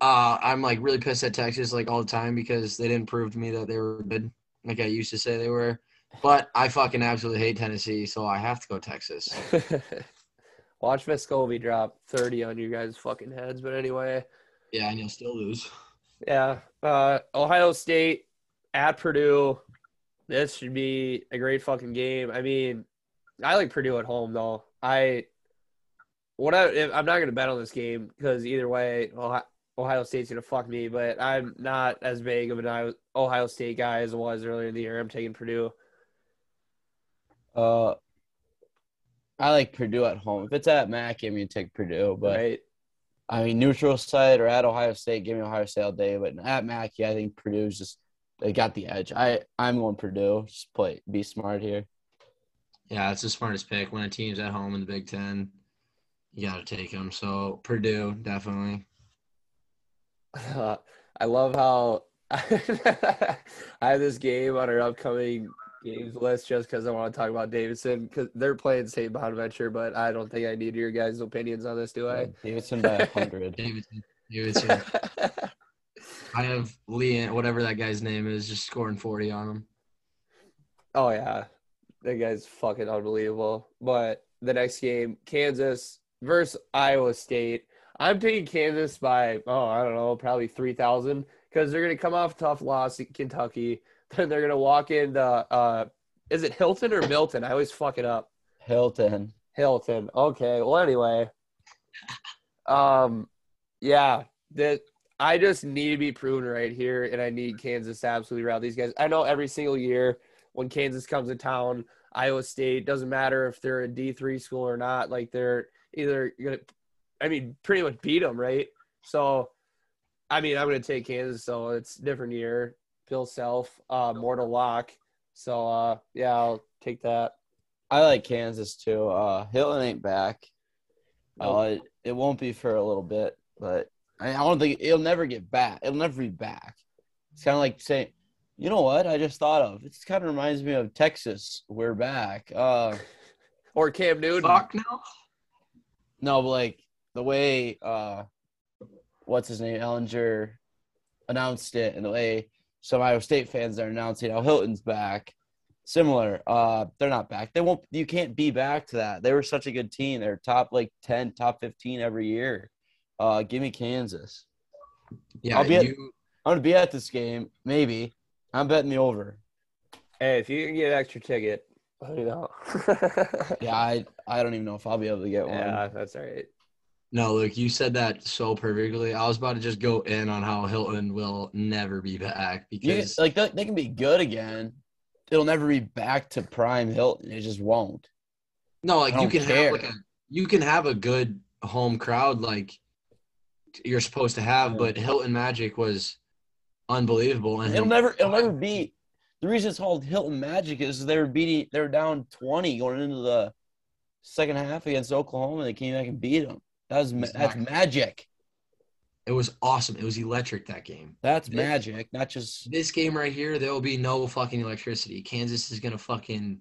uh I'm like really pissed at Texas like all the time because they didn't prove to me that they were good like I used to say they were. But I fucking absolutely hate Tennessee, so I have to go Texas. Watch Vescovi drop 30 on you guys' fucking heads. But anyway, Yeah, and you'll still lose. yeah. Uh, Ohio State at Purdue. This should be a great fucking game. I mean, I like Purdue at home though. I what I I'm not gonna bet on this game because either way, Ohio, Ohio State's gonna fuck me. But I'm not as big of an Ohio- Ohio State guy as I was earlier in the year. I'm taking Purdue. Uh, I like Purdue at home. If it's at Mac, give me take Purdue. But right? I mean, neutral site or at Ohio State, give me Ohio State all day. But at Mac, yeah, I think Purdue's just they got the edge. I I'm going Purdue. Just play, be smart here. Yeah, it's the smartest pick. When a team's at home in the Big Ten, you got to take them. So Purdue, definitely. Uh, I love how I have this game on our upcoming games list just because I want to talk about Davidson because they're playing St. Bonaventure, but I don't think I need your guys' opinions on this, do I? Davidson by a hundred. Davidson. Davidson. I have Lee, whatever that guy's name is, just scoring 40 on him. oh yeah, that guy's fucking unbelievable. But the next game, Kansas versus Iowa State. I'm taking Kansas by oh I don't know probably three thousand because they're gonna come off tough loss at Kentucky. Then they're gonna walk into uh, is it Hilton or Milton? I always fuck it up. Hilton. Hilton. Okay. Well, anyway, um, yeah, that I just need to be proven right here, and I need Kansas to absolutely rout these guys. I know every single year when Kansas comes to town, Iowa State doesn't matter if they're a D three school or not. Like they're either gonna, I mean, pretty much beat them, right? So, I mean, I'm gonna take Kansas. So it's a different year. Bill Self, uh, Mortal Lock. So uh, yeah, I'll take that. I like Kansas too. Uh, Hilton ain't back. Uh, it, it won't be for a little bit, but I, I don't think it'll never get back. It'll never be back. It's kind of like saying, you know what? I just thought of. It kind of reminds me of Texas. We're back. Uh, Or Cam Newton. Fuck no. no, but like the way uh, what's his name, Ehlinger, announced it, and the way some Iowa State fans are announcing how Hilton's back. Similar. Uh, they're not back. They won't. You can't be back to that. They were such a good team. They're top like ten, top fifteen every year. Uh, give me Kansas. Yeah, I'll be at- you. I'm gonna be at this game. Maybe. I'm betting the over. Hey, if you can get an extra ticket, let me know. Yeah, I I don't even know if I'll be able to get one. yeah, that's all right. No, look, you said that so perfectly. I was about to just go in on how Hilton will never be back You, because like they, they can be good again. It'll never be back to prime Hilton. It just won't. no, like you can care. have like a you can have a good home crowd like you're supposed to have, Yeah. but Hilton Magic was unbelievable and It'll never it'll never be the reason it's called Hilton Magic is they were beating they were down twenty going into the second half against Oklahoma. They came back and beat them. That was ma- that's magic. It was awesome. It was electric that game. That's This- magic, not just This game right here, there will be no fucking electricity. Kansas is gonna fucking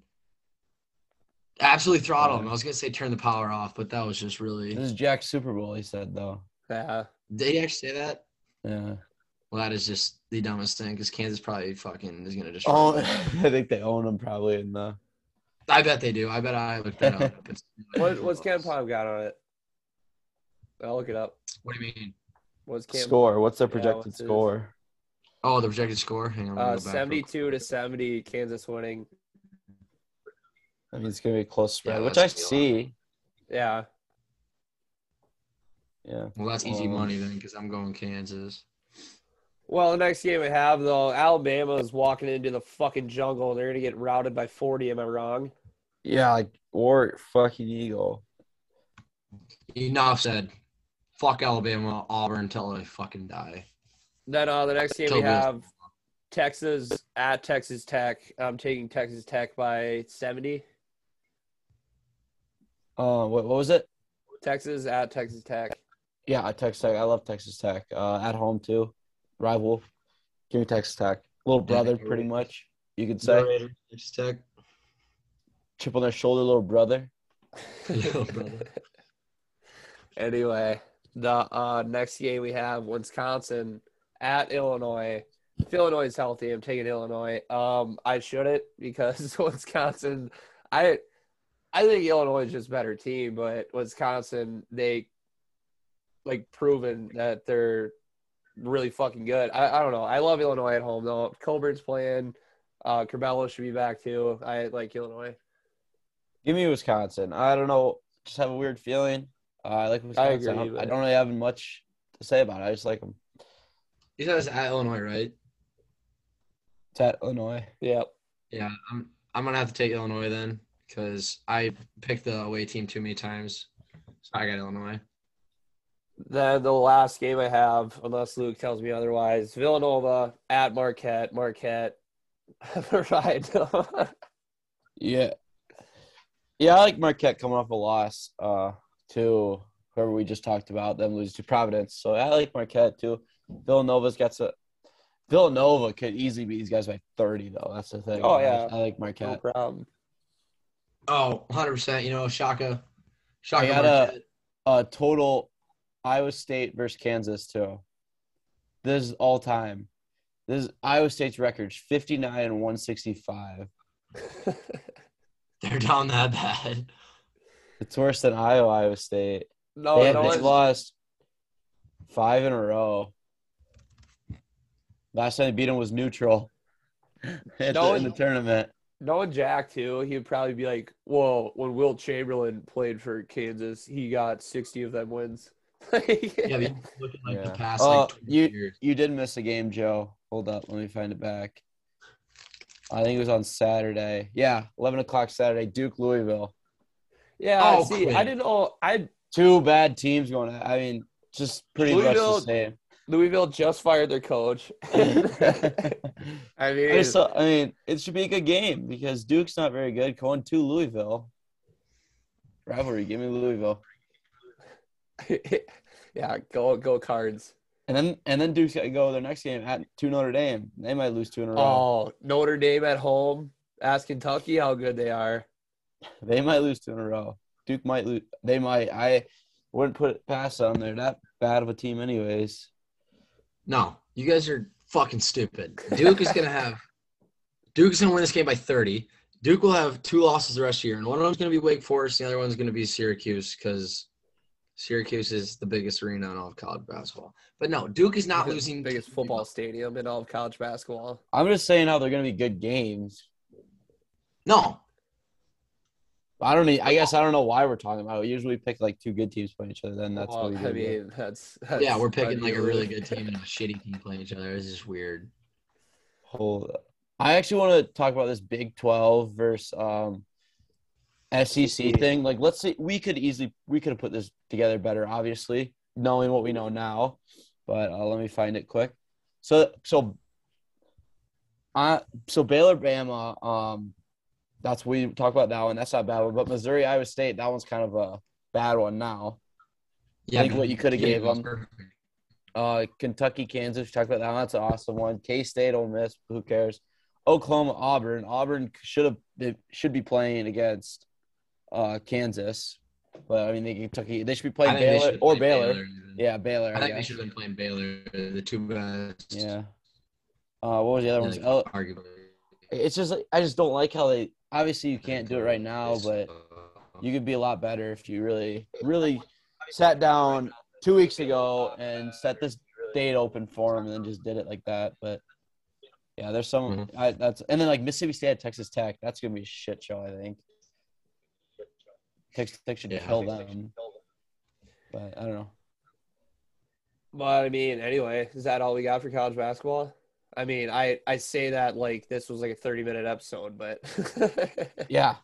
absolutely throttle them. I was gonna say turn the power off, but that was just really. this is Jack's Super Bowl. He said though. Yeah. Did he actually say that? Yeah. Well, that is just the dumbest thing because Kansas probably fucking is gonna destroy. Oh, them. I think they own them probably in the. I bet they do. I bet I looked that up. It's- What what's KenPom got on it? I'll look it up. What do you mean? What's Cam? Score. What's their Yeah, projected what's his- score? Oh, the projected score. Hang on. let me Uh, go back real quick. seventy-two to seventy, Kansas winning. I mean, it's gonna be a close spread, Yeah, which I that's gonna be see. Yeah. Yeah. Well, that's easy Um, money then because I'm going Kansas. Well, the next game we have though, Alabama is walking into the fucking jungle and they're gonna get routed by forty. Am I wrong? Yeah, like or fucking Eagle. Enough said. Fuck Alabama, Auburn until I fucking die. Then uh, the next game Till we Bill- have Texas at Texas Tech. I'm taking Texas Tech by seventy. Uh, what, what was it? Texas at Texas Tech. Yeah, Texas Tech. I love Texas Tech. Uh, at home too, rival. Give me Texas Tech. Little brother, pretty much. You could say Texas Tech. chip on their shoulder, little brother. Little brother. anyway, the uh, next game we have Wisconsin at Illinois. If Illinois is healthy, I'm taking Illinois. Um, I shouldn't because Wisconsin. I I think Illinois is just better team, but Wisconsin they like proven that they're really fucking good. I, I don't know. I love Illinois at home though. Cockburn's playing. Uh, Curbelo should be back too. I like Illinois. Give me Wisconsin. I don't know. Just have a weird feeling. Uh, I like Wisconsin. I, agree, don't- I don't really have much to say about it. I just like them. You said it's at Illinois, right? It's at Illinois. Yep. Yeah, I'm. I'm gonna have to take Illinois then because I picked the away team too many times. So I got Illinois. Then the last game I have, unless Luke tells me otherwise, Villanova at Marquette. Marquette. right. Yeah. Yeah, I like Marquette coming off a loss uh, to whoever we just talked about, them lose to Providence. So I like Marquette too. Villanova's got some. Villanova could easily beat these guys by 30, though. That's the thing. Oh, yeah. I, like Marquette. no Marquette. problem. Oh, 100 percent. You know, Shaka. Shaka. I got a- Marquette. Uh, total Iowa State versus Kansas, too. This is all time. This is Iowa State's records 59 and 165. They're down that bad. It's worse than Iowa, Iowa State. no, they, no they've lost five in a row. Last time they beat them was neutral at No the, in the one- tournament. knowing Jack too, he would probably be like, "Well, When Wilt Chamberlain played for Kansas, he got sixty of them wins. Yeah, they look at like the Yeah. past Oh, like 20 you- years. You did miss a game, Joe. Hold up, let me find it back. I think it was on Saturday. Yeah, eleven o'clock Saturday. Duke Louisville. Yeah. Oh, see, quit. I didn't know. I Two bad teams going. I mean, just pretty Louisville- much the same. Louisville just fired their coach. I I, mean, just saw- I mean, it should be a good game because Duke's not very good. Going to Louisville. Rivalry. Give me Louisville. yeah, go go Cards. And then and then Duke's got to go their next game at to Notre Dame. They might lose two in a row. Oh, Notre Dame at home. Ask Kentucky how good they are. They might lose two in a row. Duke might lose. They might. I wouldn't put it past them. They're that bad of a team, anyways. No, you guys are fucking stupid. Duke is gonna have. Duke is gonna win this game by 30. Duke will have two losses the rest of the year, and one of them's gonna be Wake Forest, the other one's gonna be Syracuse because Syracuse is the biggest arena in all of college basketball. But no, Duke is not losing. biggest football stadium in all of college basketball. I'm just saying how they're going to be good games. No, I don't. Need, I guess I don't know why we're talking about. it. We usually pick like two good teams playing each other. Then that's Well, what we do. I mean, that's, that's yeah, we're picking like a really good team and a shitty team playing each other. It's just weird. Hold up. I actually want to talk about this Big 12 versus um, SEC thing. Like, let's say we could easily we could have put this together better, obviously, knowing what we know now. But uh, let me find it quick. So, so, uh, so Baylor, Bama. Um, that's we talk about that one. That's not a bad one. But Missouri, Iowa State. That one's kind of a bad one now. Yeah, think what you coulda yeah, gave them. perfect. Uh, Kentucky, Kansas. We talked about that. One. That's an awesome one. K State, Ole Miss. Who cares? Oklahoma, Auburn. Auburn should have should be playing against uh, Kansas, but I mean, they Kentucky. They should be playing Baylor or Baylor. even. Yeah, Baylor. I I, think they should have been playing Baylor, the two best. Yeah. Uh, what was the other one? like, Oh, arguably. it's just like- I just don't like how they. Obviously, you can't do it right now, but uh, you could be a lot better if you really, really sat down two weeks ago and set this date open for them and then just did it like that. But yeah, there's some mm-hmm. I, that's and then like Mississippi State, Texas Tech. That's gonna be a shit show. I think. Texas Tech should Yeah. kill them, but I don't know. But I mean, anyway, is that all we got for college basketball? I mean, I I say that like this was like a 30 minute episode, but Yeah,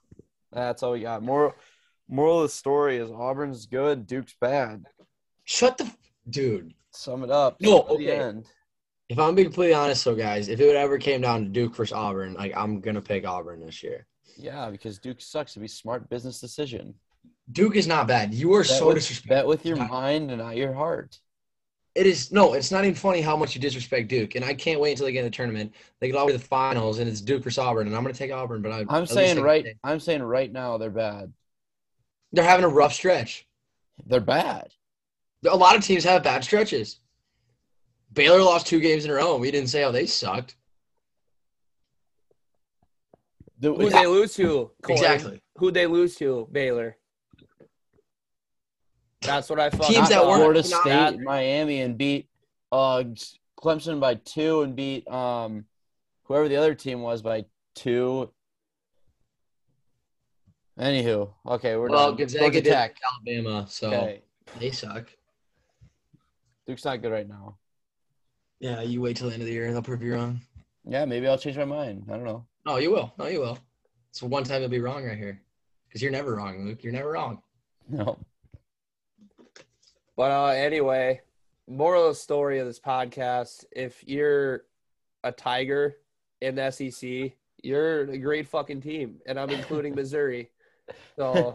that's all we got. Moral, moral of the story is Auburn's good, Duke's bad. Shut the f- dude. Sum it up. No, to the okay. end. If I'm being completely honest, though, guys, if it ever came down to Duke versus Auburn, like I'm gonna pick Auburn this year. Yeah, because Duke sucks. It'd be a smart business decision. Duke is not bad. You are Bet so with, disrespectful. bet with your mind and not your heart. It is no, it's not even funny how much you disrespect Duke, and I can't wait until they get in the tournament. They get all the way to the finals, and it's Duke versus Auburn, and I'm gonna take Auburn. But I, I'm saying right. say- I'm saying right now they're bad. they're having a rough stretch. They're bad. A lot of teams have bad stretches. Baylor lost two games in a row. and We didn't say how they sucked. The- who'd they lose to? Colin? Exactly. Who'd they lose to? Baylor. That's what I thought. Teams that Not weren't- Florida not- State, Miami, and beat uh Clemson by two, and beat um whoever the other team was by two. Anywho, okay, we're Well, done. Gonzaga did Tech. Alabama, so Okay, they suck. Duke's not good right now. Yeah, you wait till the end of the year, they'll prove you wrong. Yeah, maybe I'll change my mind. I don't know. No, you will. No, you will. It's one time you'll be wrong right here, because you're never wrong, Luke. You're never wrong. No. But uh, anyway, moral of the story of this podcast: if you're a Tiger in the SEC, you're a great fucking team, and I'm including Missouri. So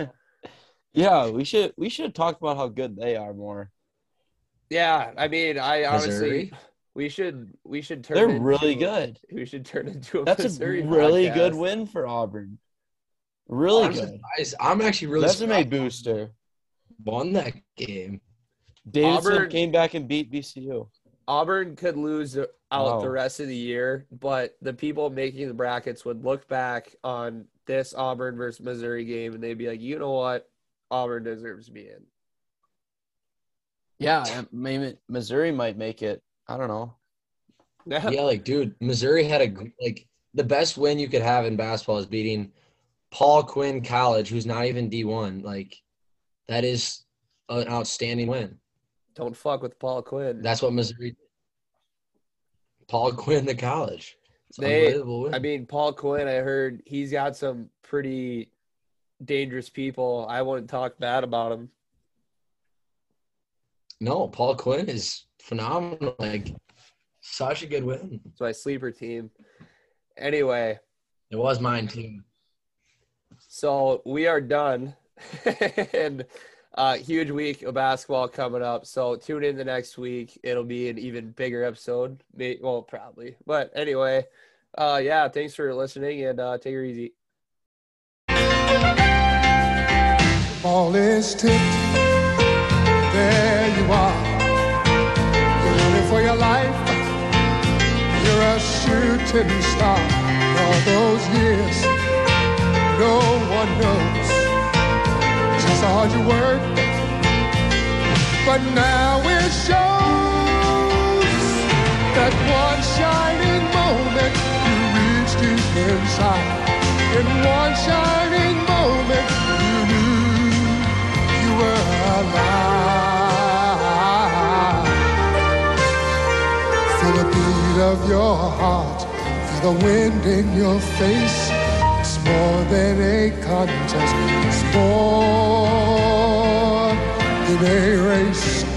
yeah, we should we should talk about how good they are more. yeah, I mean, I honestly Missouri? we should we should turn. They're into- really good. We should turn into a That's Missouri a really podcast. good win for Auburn. Really I'm good. surprised. I'm actually really Resume booster. won that game. Davidson Auburn- came back and beat VCU. Auburn could lose out Wow. the rest of the year, but the people making the brackets would look back on this Auburn versus Missouri game and they'd be like, you know what? Auburn deserves to be in. Yeah, maybe Missouri might make it. I don't know. Yeah. Yeah, like dude, Missouri had a like the best win you could have in basketball is beating Paul Quinn College, who's not even D one. Like that is an outstanding win. Don't fuck with Paul Quinn. That's what Missouri. did. Paul Quinn, the college. It's They-. I mean, Paul Quinn, I heard he's got some pretty dangerous people. I wouldn't talk bad about him. no, Paul Quinn is phenomenal. Like such a good win. It's my sleeper team. Anyway, It was mine too. So we are done, and uh, huge week of basketball coming up. So tune in the next week; it'll be an even bigger episode. May well, probably. But anyway, uh, yeah. Thanks for listening, and uh, take it easy. Is. There you are. You're running for your life. You're a shooting star. All those years, no one knows hard you work. But now it shows that one shining moment you reached deep inside. In one shining moment, you knew you were alive. Feel the beat of your heart, feel the wind in your face. More than a contest, more than a race.